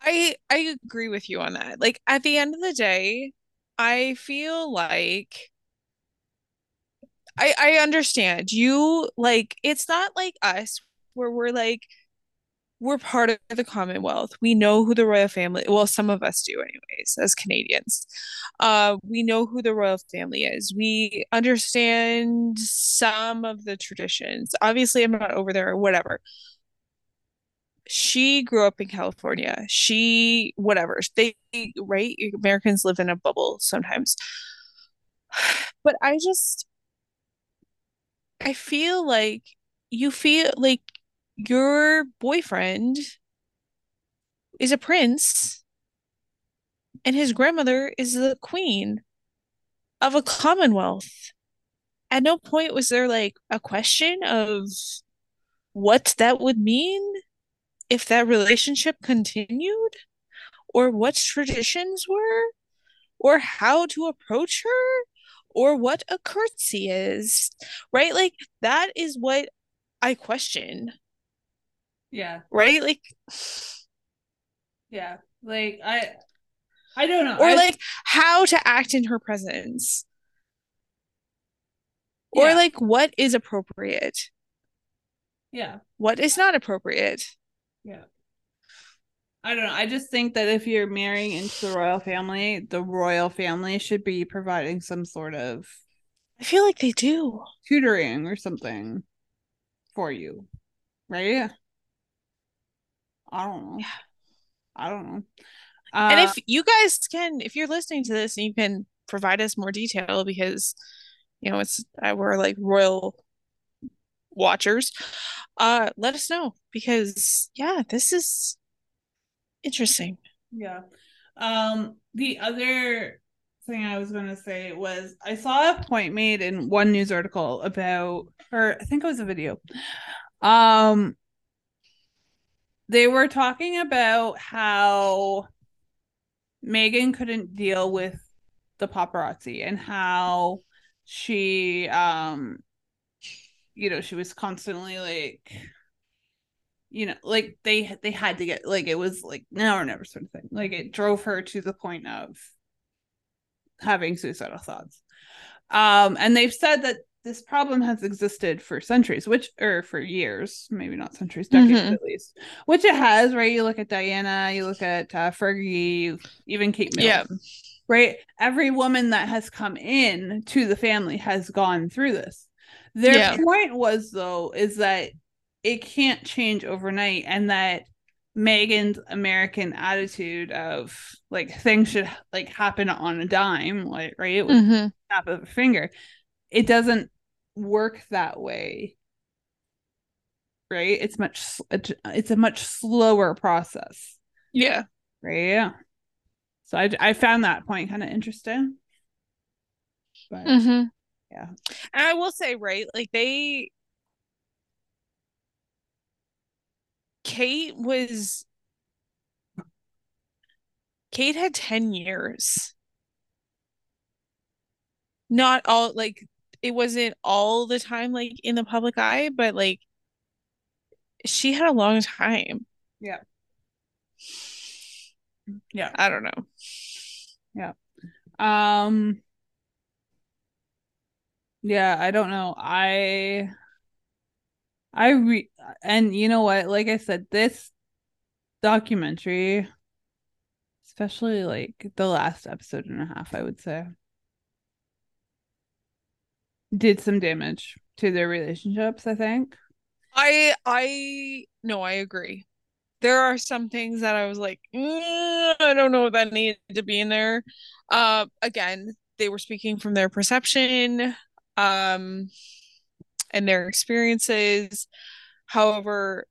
I I agree with you on that. Like at the end of the day, I feel like I I understand. You like it's not like us where we're like we're part of the Commonwealth. We know who the royal family well some of us do anyways as Canadians. Uh we know who the royal family is. We understand some of the traditions. Obviously I'm not over there or whatever. She grew up in California. She whatever. They right Americans live in a bubble sometimes. But I just I feel like you feel like your boyfriend is a prince and his grandmother is the queen of a commonwealth. At no point was there like a question of what that would mean if that relationship continued or what traditions were or how to approach her or what a curtsy is, right? Like that is what I question. Yeah. Right? Like Yeah. Like I I don't know. Or I... like how to act in her presence. Yeah. Or like what is appropriate. Yeah. What is not appropriate. Yeah. I don't know. I just think that if you're marrying into the royal family, the royal family should be providing some sort of I feel like they do. tutoring or something for you. Right? I don't know. Yeah. I don't know. Uh, and if you guys can if you're listening to this and you can provide us more detail because you know it's uh, we're like royal watchers uh let us know because yeah this is Interesting. Yeah. Um, the other thing I was going to say was I saw a point made in one news article about, or I think it was a video. Um, they were talking about how Meghan couldn't deal with the paparazzi and how she, um, you know, she was constantly like you know, like they they had to get like it was like now or never sort of thing. Like it drove her to the point of having suicidal thoughts. Um, and they've said that this problem has existed for centuries, which or for years, maybe not centuries, decades mm-hmm. at least, which it has, right? You look at Diana, you look at uh, Fergie, even Kate Middleton, yeah. right? Every woman that has come in to the family has gone through this. Their yeah. point was though is that it can't change overnight, and that Meghan's American attitude of like things should like happen on a dime, like right, with mm-hmm. snap of a finger it doesn't work that way. Right? It's much it's a much slower process. Yeah. Right? Yeah. So i, I found that point kind of interesting. But mm-hmm. yeah. And i will say right like they kate was kate had 10 years not all like it wasn't all the time like in the public eye, but like she had a long time. Yeah. Yeah. I don't know. Yeah. Um yeah, I don't know. I I re and you know what? Like I said, this documentary, especially like the last episode and a half, I would say, did some damage to their relationships, I think. I I no, I agree. There are some things that I was like, mm, I don't know if that needed to be in there. Uh, again, they were speaking from their perception, um, and their experiences. However,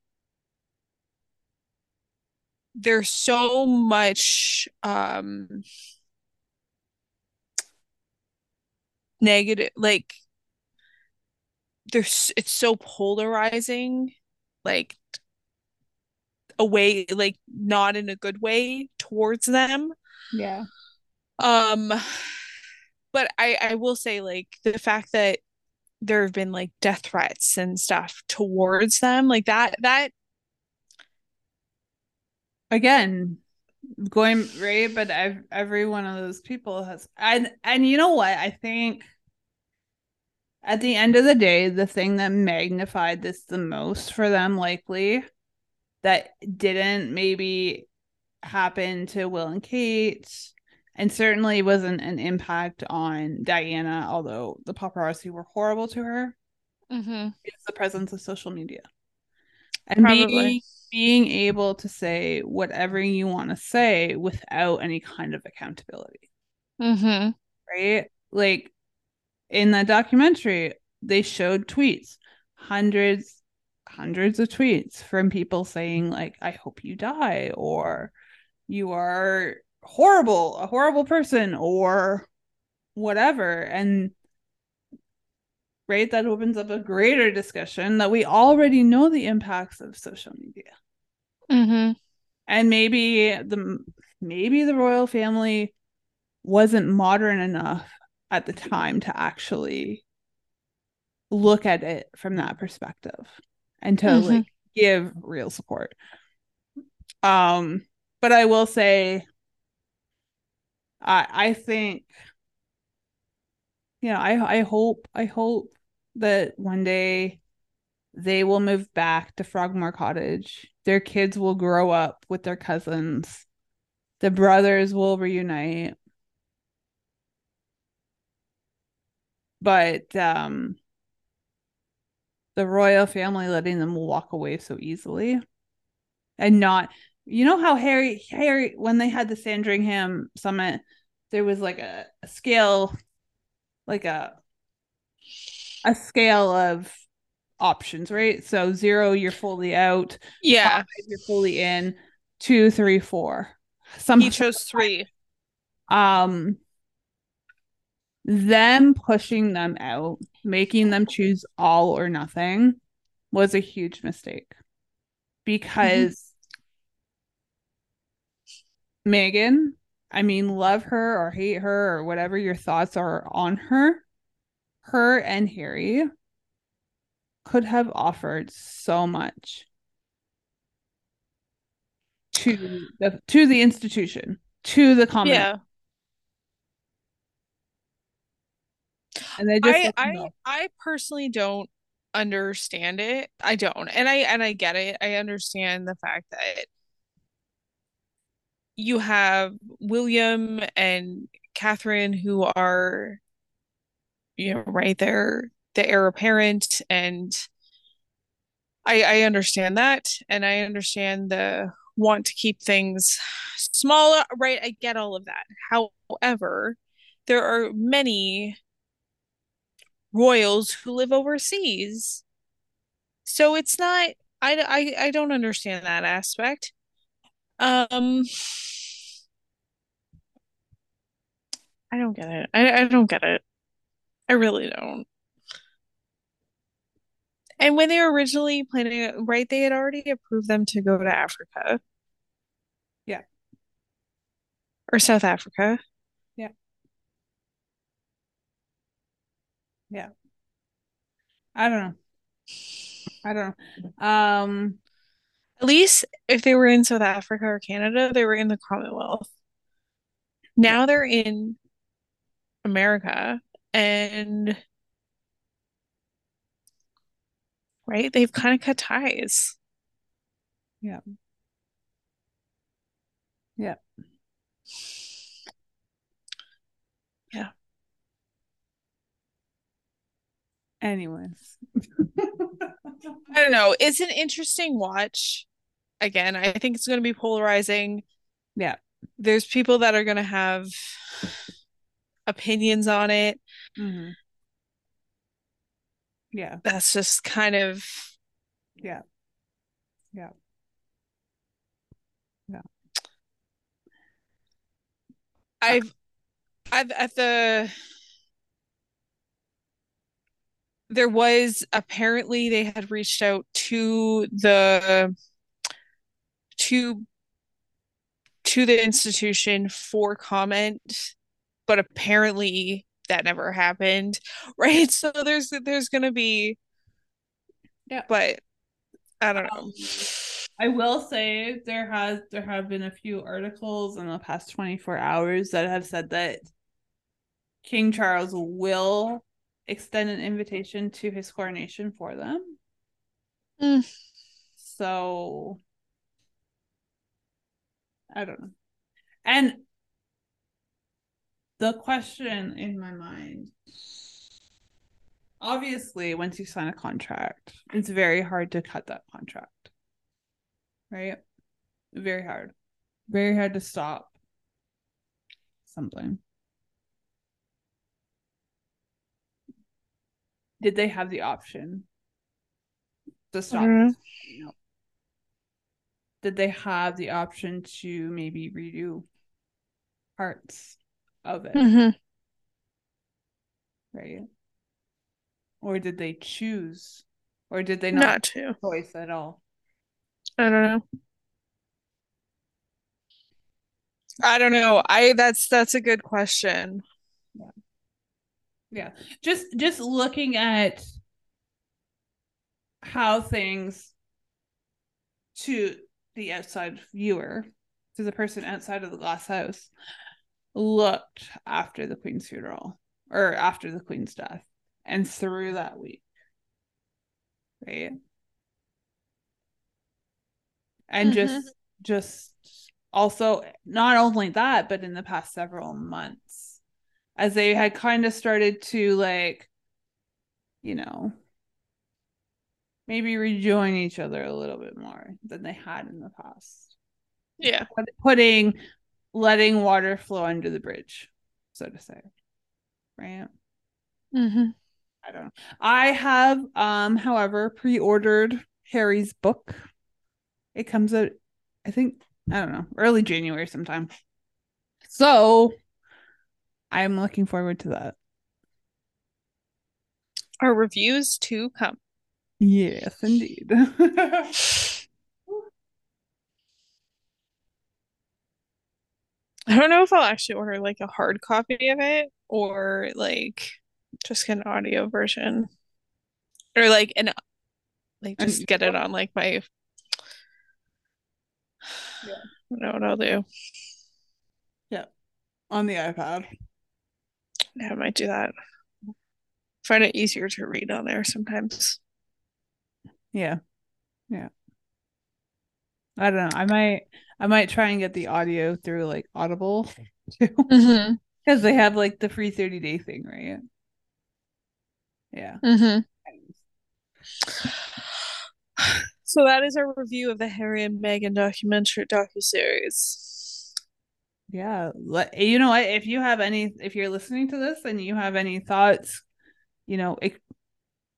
there's so much um negative like there's it's so polarizing like a way like not in a good way towards them yeah um but i i will say like the fact that there have been like death threats and stuff towards them like that that again going right but I've, every one of those people has and and you know what? I think at the end of the day, the thing that magnified this the most for them, likely, that didn't maybe happen to Will and Kate, and certainly wasn't an impact on Diana, although the paparazzi were horrible to her, mm-hmm. is the presence of social media. And being, being able to say whatever you want to say without any kind of accountability. Mm-hmm. Right? Like in that documentary, they showed tweets, hundreds, hundreds of tweets from people saying, like, I hope you die, or you are horrible, a horrible person, or whatever. And right, that opens up a greater discussion that we already know the impacts of social media. Mm-hmm. And maybe the maybe the royal family wasn't modern enough at the time to actually look at it from that perspective and to mm-hmm. like give real support um but i will say i i think you know i i hope i hope that one day they will move back to frogmore cottage. Their kids will grow up with their cousins. The brothers will reunite. But um the royal family letting them walk away so easily and not you know how harry harry when they had the sandringham summit there was like a, a scale like a a scale of options right? So zero you're fully out. Yeah. Five, you're fully in. Two three four. Some he chose three. Um them pushing them out, making them choose all or nothing was a huge mistake. Because mm-hmm. Meghan, I mean, love her or hate her or whatever your thoughts are on her, her and Harry could have offered so much to the to the institution to the common. Yeah. And they just I I. I personally don't understand it. I don't. And I and I get it. I understand the fact that you have William and Catherine who are you know right there the heir apparent and I I understand that and I understand the want to keep things smaller right? I get all of that. However there are many royals who live overseas. So it's not I I, I don't understand that aspect um I don't get it I, I don't get it I really don't And when they were originally planning it, right, they had already approved them to go to Africa. Yeah. Or South Africa. Yeah. Yeah. I don't know. I don't know. Um At least if they were in South Africa or Canada, they were in the Commonwealth. Now they're in America and right, they've kind of cut ties. Yeah. Yeah. Yeah. Anyways. I don't know. It's an interesting watch. Again, I think it's going to be polarizing. Yeah. There's people that are going to have opinions on it. Mhm. Yeah. That's just kind of Yeah. Yeah. Yeah. I've I've at the there was apparently they had reached out to the to to the institution for comment, but apparently that never happened, right? So there's there's gonna be Yeah. but I don't know. Um, I will say there has there have been a few articles in the past 24 hours that have said that King Charles will extend an invitation to his coronation for them. Mm. So I don't know. And the question in my mind obviously once you sign a contract, it's very hard to cut that contract. Right? Very hard. Very hard to stop something. Did they have the option to stop Mhm. from happening? Did they have the option to maybe redo parts of it? Mhm. Right? Or did they choose? Or did they not, Not to. choice at all? I don't know. I don't know. I that's that's a good question. Yeah. Yeah. Just just looking at how things to the outside viewer, to the person outside of the glass house, looked after the Queen's funeral or after the Queen's death and through that week. Right. And mm-hmm. just just also not only that, but in the past several months, as they had kind of started to like, you know, maybe rejoin each other a little bit more than they had in the past. Yeah. Put- Putting, letting water flow under the bridge, so to say. Right. hmm I don't know. I have, um, however, pre-ordered Harry's book. It comes out, I think, I don't know, early January sometime. So I'm looking forward to that. Our reviews to come. Yes, indeed. I don't know if I'll actually order like a hard copy of it or like just an audio version. Or like an like just get it on like my Yeah. I know what I'll do. Yeah. On the iPad. Yeah, I might do that. Find it easier to read on there sometimes. Yeah. Yeah. I don't know. I might I might try and get the audio through like Audible too. Mm-hmm. Because they have like the free 30 day thing, right? Yeah. Mm-hmm. So that is our review of the Harry and Meghan documentary docu-series. Yeah. You know what? If you have any if you're listening to this and you have any thoughts, you know, it,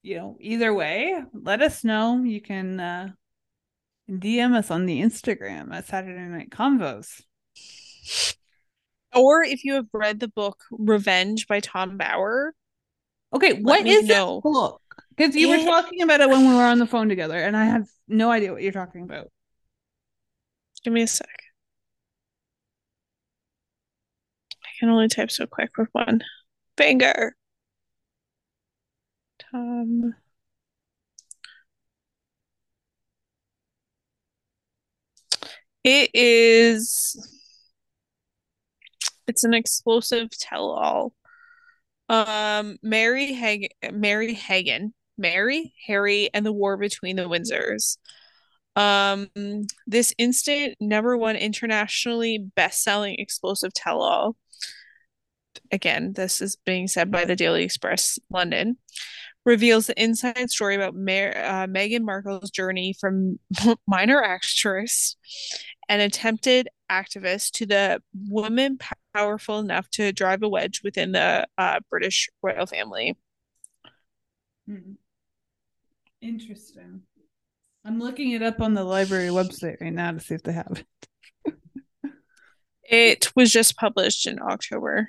you know, either way, let us know. You can uh DM us on the Instagram at Saturday Night Convos. Or if you have read the book Revenge by Tom Bower. Okay, what is know. book? Because you were talking about it when we were on the phone together, and I have no idea what you're talking about. Give me a sec. I can only type so quick with one finger. Tom It is it's an explosive tell-all. Um Mary Hag Mary Hagan, Mary, Harry, and the War Between the Windsors. Um this instant number one internationally best-selling explosive tell-all. Again, this is being said by the Daily Express London reveals the inside story about Mer- uh, Meghan Markle's journey from minor actress and attempted activist to the woman powerful enough to drive a wedge within the uh, British royal family. Hmm. Interesting. I'm looking it up on the library website right now to see if they have it. it was just published in October.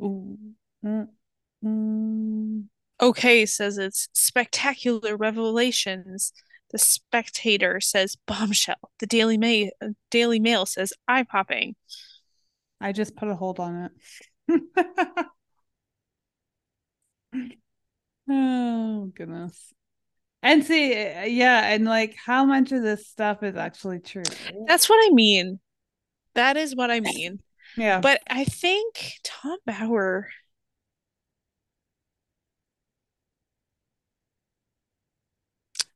Ooh. Mm-hmm. Okay says it's spectacular revelations. The Spectator says bombshell. The Daily Mail Daily Mail says eye popping. I just put a hold on it. oh goodness. And see, yeah, and like how much of this stuff is actually true? That's what I mean. That is what I mean. Yeah. But I think Tom Bower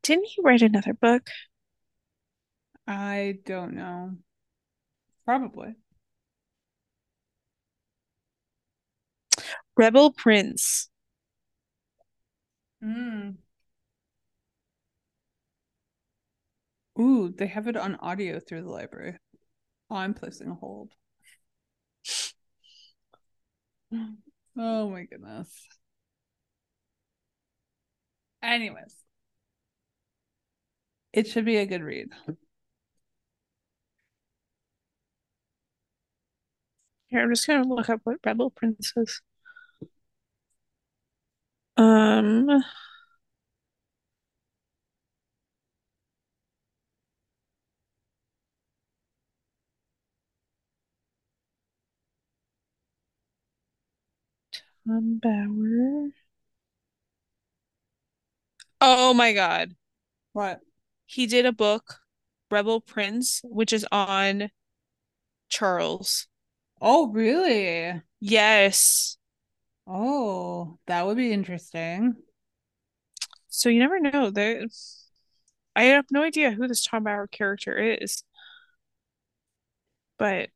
didn't he write another book? I don't know. Probably. Rebel Prince. Mm. Ooh, they have it on audio through the library. I'm placing a hold. Oh my goodness. Anyways, it should be a good read. Here, I'm just gonna look up what Rebel Prince is. Um. Tom Bower. Oh my God. What? He did a book, Rebel Prince, which is on Charles. Oh, really? Yes. Oh, that would be interesting. So you never know. There I have no idea who this Tom Bower character is. But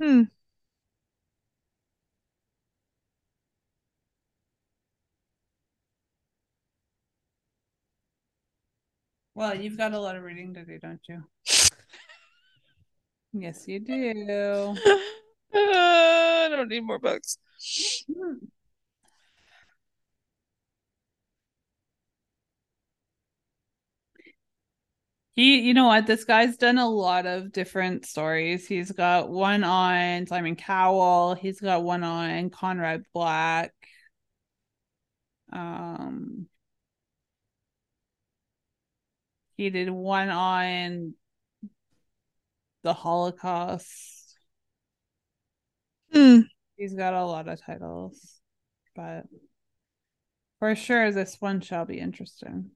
Hmm. Well, you've got a lot of reading to do, don't you? yes, you do. uh, I don't need more books. He, you know what? This guy's done a lot of different stories. He's got one on Simon Cowell. He's got one on Conrad Black. Um, he did one on the Holocaust. Hmm. He's got a lot of titles, but for sure, this one shall be interesting.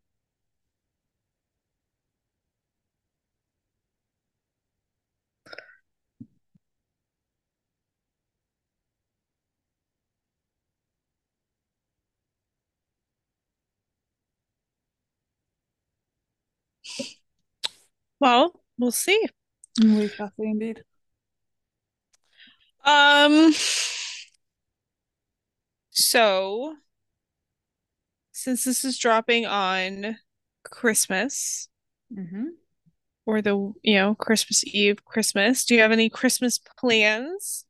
Well, we'll see. We shall see indeed. Um, so since this is dropping on Christmas Mm-hmm. or the, you know, Christmas Eve, Christmas, do you have any Christmas plans?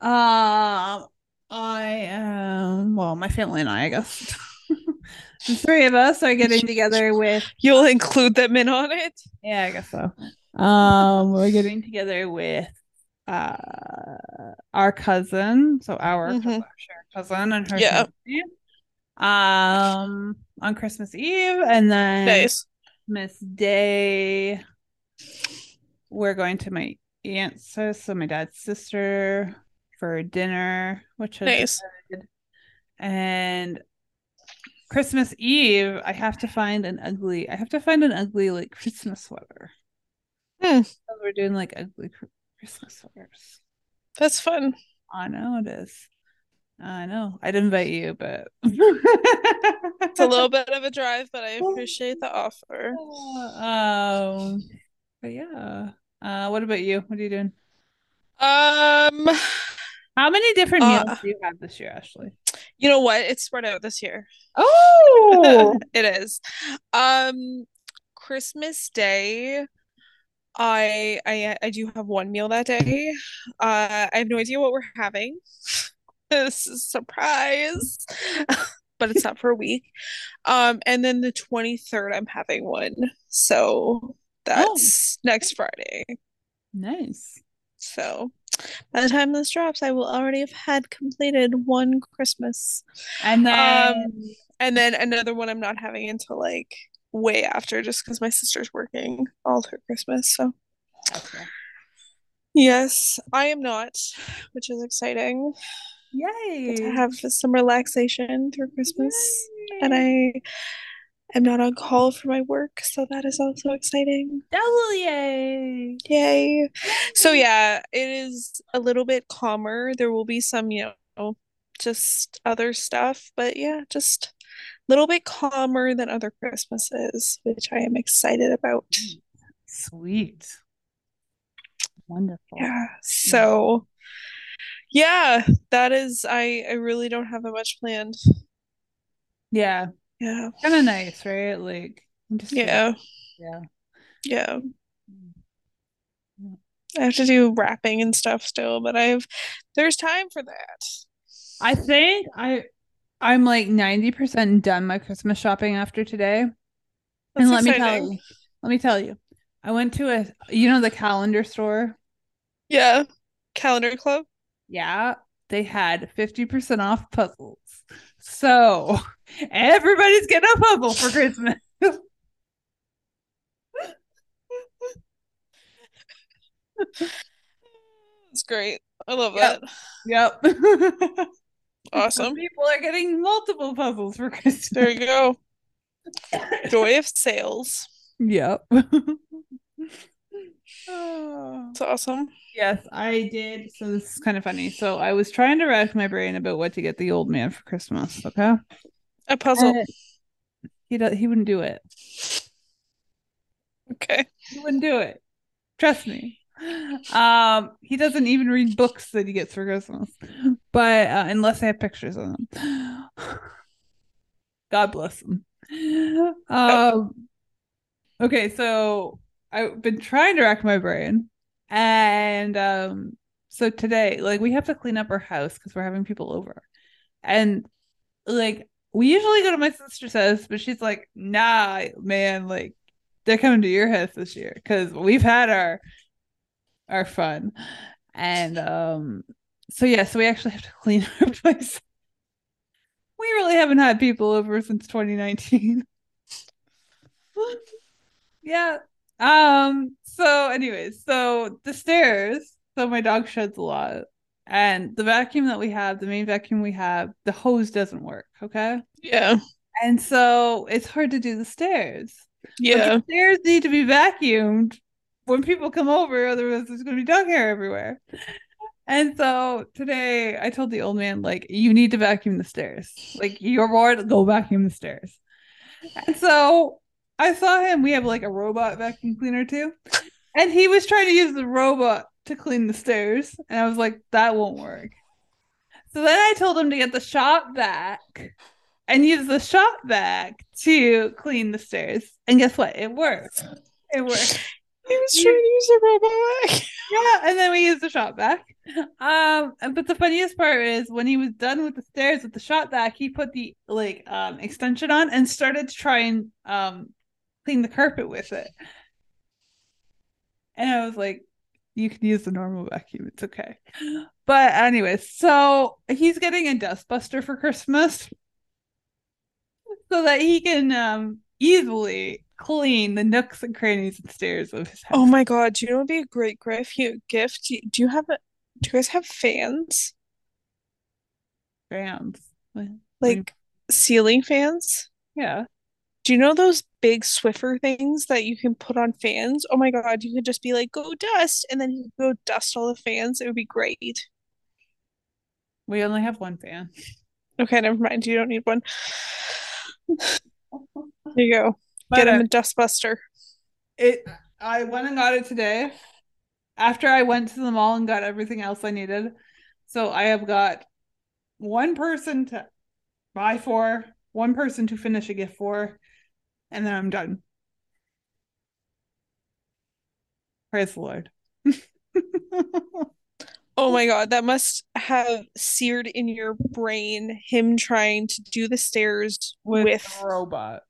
Um, I um, well, my family and I, I guess. the three of us are getting together with You'll include them in on it? Yeah, I guess so. Um, we're getting together with uh our cousin, so our Mhm. cousin, cousin and her Yeah. family, um on Christmas Eve, and then Nice. Christmas Day we're going to my aunt's house, so my dad's sister for dinner, which is Nice. good. And Christmas Eve, I have to find an ugly. I have to find an ugly like Christmas sweater. Hmm. So we're doing like ugly Christmas sweaters. That's fun. I know it is. I know. I'd invite you, but It's a little bit of a drive, but I appreciate the offer. um. But yeah. Uh, what about you? What are you doing? Um, How many different Uh, meals do you have this year, Ashley? You know what? It's spread out this year. Oh, It is. Um, Christmas Day, I I I do have one meal that day. Uh, I have no idea what we're having. This is a surprise, but it's not for a week. Um, and then the 23rd, I'm having one. So that's next Friday. nice. So by the time this drops, I will already have had completed one Christmas. And then Um, and then another one I'm not having until like way after, just because my sister's working all through Christmas. So Okay. yes, I am not, which is exciting. Yay. To have some relaxation through Christmas, and I am not on call for my work, so that is also exciting. double yay. Yay! So yeah, it is a little bit calmer. There will be some, you know, just other stuff, but yeah, just a little bit calmer than other Christmases, which I am excited about. Sweet. Wonderful. Yeah. Hmm. So yeah, that is I I really don't have that much planned. Yeah. Yeah. Kind of nice, right? Like, just Yeah. yeah. Yeah. Mm. I have to do wrapping and stuff still, but I've there's time for that. I think I I'm like 90% done my Christmas shopping after today. That's and let me tell you, let me tell you, I went to a, you know, the calendar store. Yeah. Calendar Club. Yeah, they had 50% off puzzles. So everybody's getting a puzzle for Christmas. It's great. I love Yep. that. Yep. Awesome. People are getting multiple puzzles for Christmas. There you go. Joy of sales. Yep. It's awesome. Yes, I did. So this is kind of funny. So I was trying to rack my brain about what to get the old man for Christmas. Okay, A puzzle. And he do- he wouldn't do it. Okay. He wouldn't do it. Trust me. Um, he doesn't even read books that he gets for Christmas, but uh, unless I have pictures of them. God bless him. Um, okay, so I've been trying to rack my brain, and um, so today, like, we have to clean up our house because we're having people over, and like, we usually go to my sister's house, but she's like, "Nah, man, like." They're coming to your house this year because we've had our our fun. And um so yeah, so we actually have to clean our place. We really haven't had people over since 2019. yeah. Um so anyways, so the stairs, so my dog sheds a lot. And the vacuum that we have, the main vacuum we have, the hose doesn't work. Okay. Yeah. And so it's hard to do the stairs. Yeah. the stairs need to be vacuumed when people come over, otherwise there's gonna be dog hair everywhere. And so today I told the old man, like, you need to vacuum the stairs. Like you're bored, go vacuum the stairs. And so I saw him, we have like a robot vacuum cleaner too. And he was trying to use the robot to clean the stairs. And I was like, that won't work. So then I told him to get the shop vac and use the shop vac to clean the stairs. And guess what? It worked. It worked. He was trying to use a robot. Yeah, and then we used the shop vac. Um, but the funniest part is when he was done with the stairs with the shop vac, he put the like um extension on and started to try and um clean the carpet with it. And I was like, you can use the normal vacuum, it's okay. But anyway, so he's getting a dustbuster for Christmas so that he can um easily clean the nooks and crannies and stairs of his house. Oh my god, do you know what would be a great gift? You gift? Do you, do you have a do you guys have fans? fans. Like ceiling fans? yeah. Do you know those big Swiffer things that you can put on fans? Oh my god, you could just be like, go dust, and then you go dust all the fans. It would be great. We only have one fan. Okay, never mind. You don't need one. There you go. But, Get him uh, a dustbuster. it I went and got it today after I went to the mall and got everything else I needed. So I have got one person to buy for, one person to finish a gift for, and then I'm done. Praise the Lord. Oh my god, that must have seared in your brain him trying to do the stairs with, with, a robot.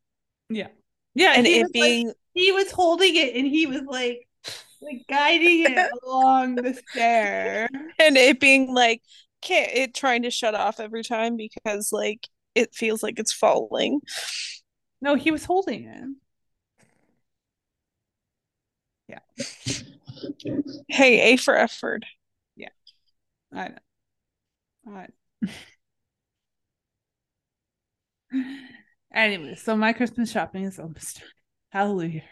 Yeah. Yeah, and it was, like- being he was holding it and he was like like guiding it along the stair. and it being like can't it trying to shut off every time because like it feels like it's falling. No, he was holding it. Yeah. hey, A for effort. Yeah. I know. I know. anyway, so my Christmas shopping is almost done. Hallelujah.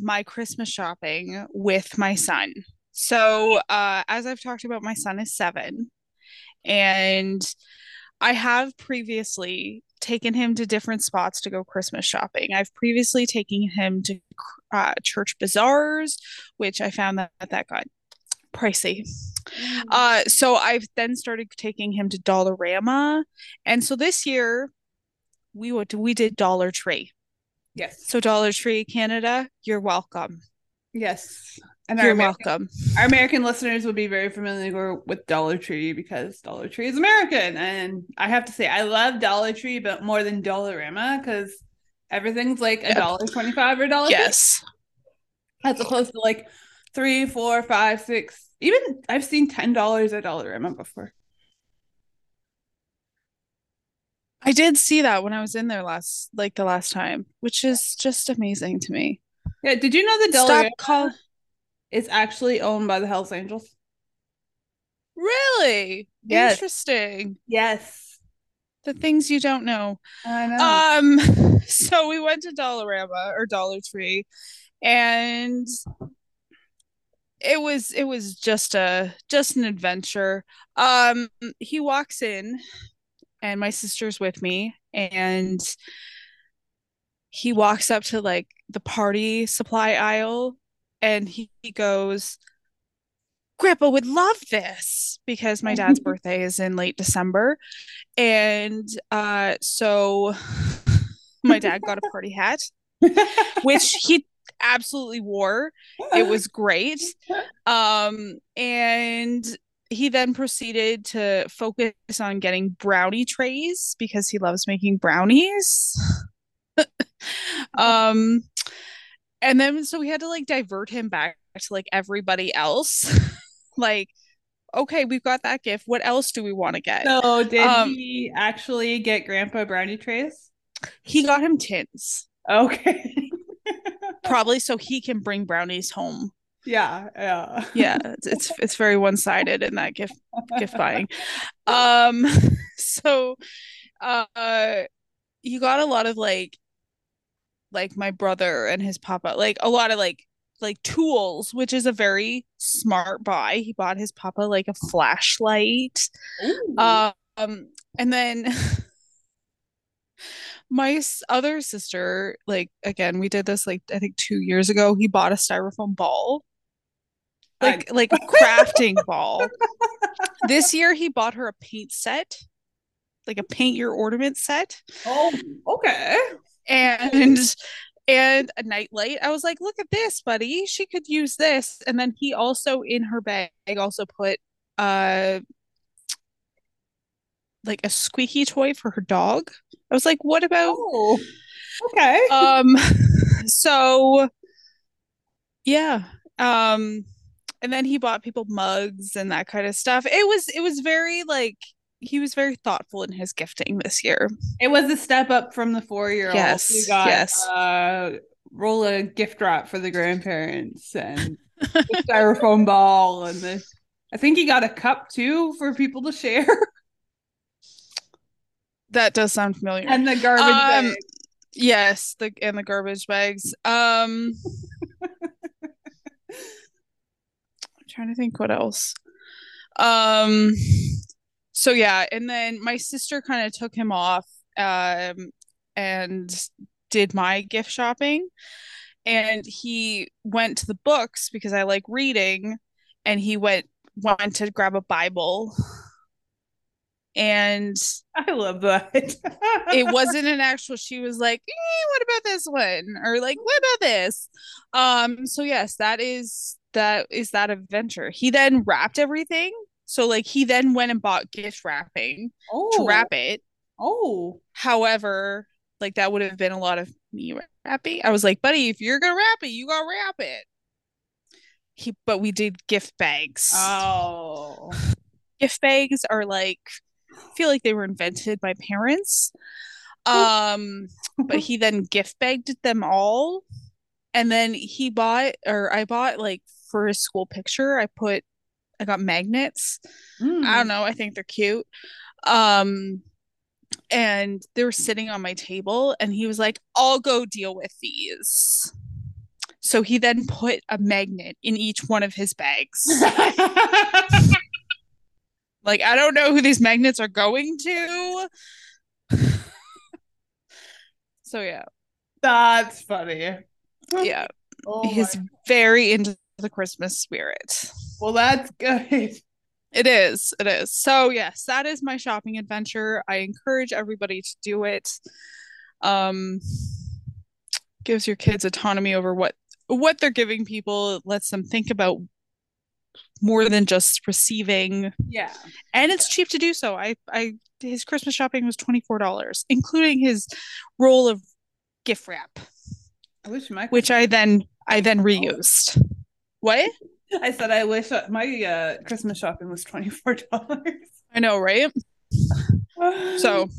my Christmas shopping with my son. So, uh, as I've talked about, my son is seven, and I have previously taken him to different spots to go Christmas shopping. I've previously taken him to uh, church bazaars, which I found that that got pricey. Uh, so I've then started taking him to Dollarama, and so this year we would we did Dollar Tree. yes. So Dollar Tree Canada, you're welcome. Yes. And You're American, welcome. our American listeners would be very familiar with Dollar Tree because Dollar Tree is American. And I have to say, I love Dollar Tree, but more than Dollarama because everything's like a Yep. dollar twenty-five or dollar Yes. as opposed to like three, four, five, six. Even I've seen ten dollars at Dollarama before. I did see that when I was in there last like the last time, which is just amazing to me. Yeah, did you know that Stop call is actually owned by the Hells Angels? Really? Yes. Interesting. Yes, The things you don't know. I know. Um, so we went to Dollarama or Dollar Tree and it was it was just a just an adventure. Um, he walks in and my sister's with me and he walks up to like the party supply aisle and he, he goes Grandpa would love this because my dad's birthday is in late December. And uh so my dad got a party hat, which he absolutely wore. It was great. Um and he then proceeded to focus on getting brownie trays because he loves making brownies. um and then so we had to like divert him back to like everybody else. like okay, we've got that gift. What else do we want to get? So did Um, he actually get Grandpa brownie trays? He got him tins, Okay. probably so he can bring brownies home Yeah, yeah. Yeah, it's it's, it's very one-sided in that gift gift buying. Um so uh you got a lot of like like my brother and his papa, like a lot of like like tools, which is a very smart buy. He bought his papa like a flashlight. Ooh. Um, and then my other sister, like again, we did this like I think two years ago. He bought a styrofoam ball, like like a crafting ball. This year he bought her a paint set, like a paint your ornament set. Oh, okay. And and a nightlight. I was like, look at this, buddy. She could use this. And then he also in her bag also put uh like a squeaky toy for her dog. I was like, what about Oh, okay. um so yeah. Um and then he bought people mugs and that kind of stuff. It was it was very like he was very thoughtful in his gifting this year. It was a step up from the four year old. Yes, We got yes. uh roll a gift wrap for the grandparents and the styrofoam ball and the I think he got a cup too for people to share. That does sound familiar. and the garbage Um, bag. Yes, the and the garbage bags. Um I'm trying to think what else. Um so yeah, and then my sister kind of took him off um and did my gift shopping and he went to the books because I like reading and he went went to grab a Bible. And I love that. it wasn't an actual she was like eh, what about this one? or like what about this? Um so yes that is that is that adventure. He then wrapped everything so like he then went and bought gift wrapping oh, to wrap it. Oh, however like that would have been a lot of me wrapping. I was like buddy if you're gonna wrap it you gotta wrap it. He but we did gift bags. Oh, gift bags are like I feel like they were invented by parents. Um, but he then gift bagged them all. And then he bought or I bought like for his school picture, I put I got magnets. Mm. I don't know, I think they're cute. Um and they were sitting on my table and he was like, "I'll go deal with these." So he then put a magnet in each one of his bags. Like, I don't know who these magnets are going to. so yeah, That's funny. yeah, Oh he's very into the Christmas spirit. Well, that's good. It is, it is. So yes, that is my shopping adventure. I encourage everybody to do it. Um, gives your kids autonomy over what what they're giving people. It lets them think about more than just receiving Yeah. and it's cheap to do so. I, I, his Christmas shopping was twenty four dollars, including his roll of gift wrap, I which I then, I then reused. What? I said I wish my uh, Christmas shopping was twenty four dollars. I know, right? So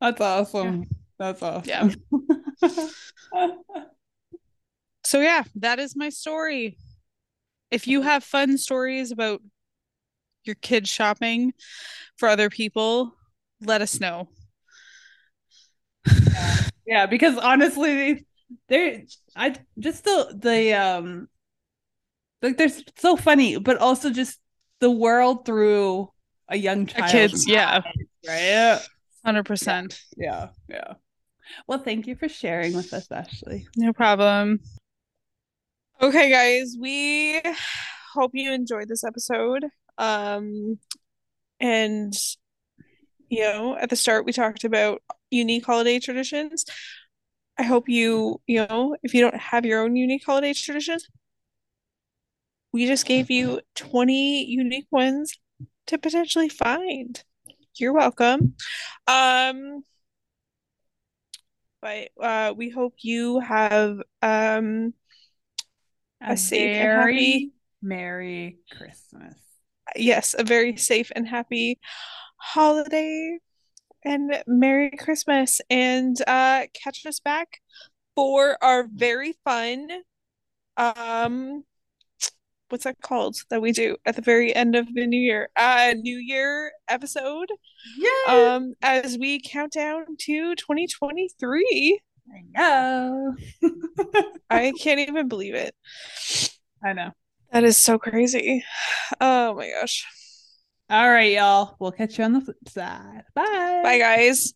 that's awesome. That's awesome. Yeah. so yeah, that is my story. If you have fun stories about your kids shopping for other people, let us know. yeah, because honestly, they're I just the the um like they're so funny, but also just the world through a young child. kids, yeah, Right. hundred percent. Yeah. Yeah. Well, thank you for sharing with us, Ashley. No problem. Okay, guys, we hope you enjoyed this episode. Um, and you know, at the start we talked about unique holiday traditions. I hope you, you know, if you don't have your own unique holiday tradition, we just gave you 20 unique ones to potentially find. You're welcome. Um, but uh, we hope you have um a safe and very happy Merry Christmas. yes, a very safe and happy holiday and Merry Christmas. And uh, catch us back for our very fun um what's that called that we do at the very end of the new year uh new year episode Yeah. um as we count down to 2023 I know. i can't even believe it I know. that is so crazy oh my gosh All right, y'all. We'll catch you on the flip side. Bye. bye guys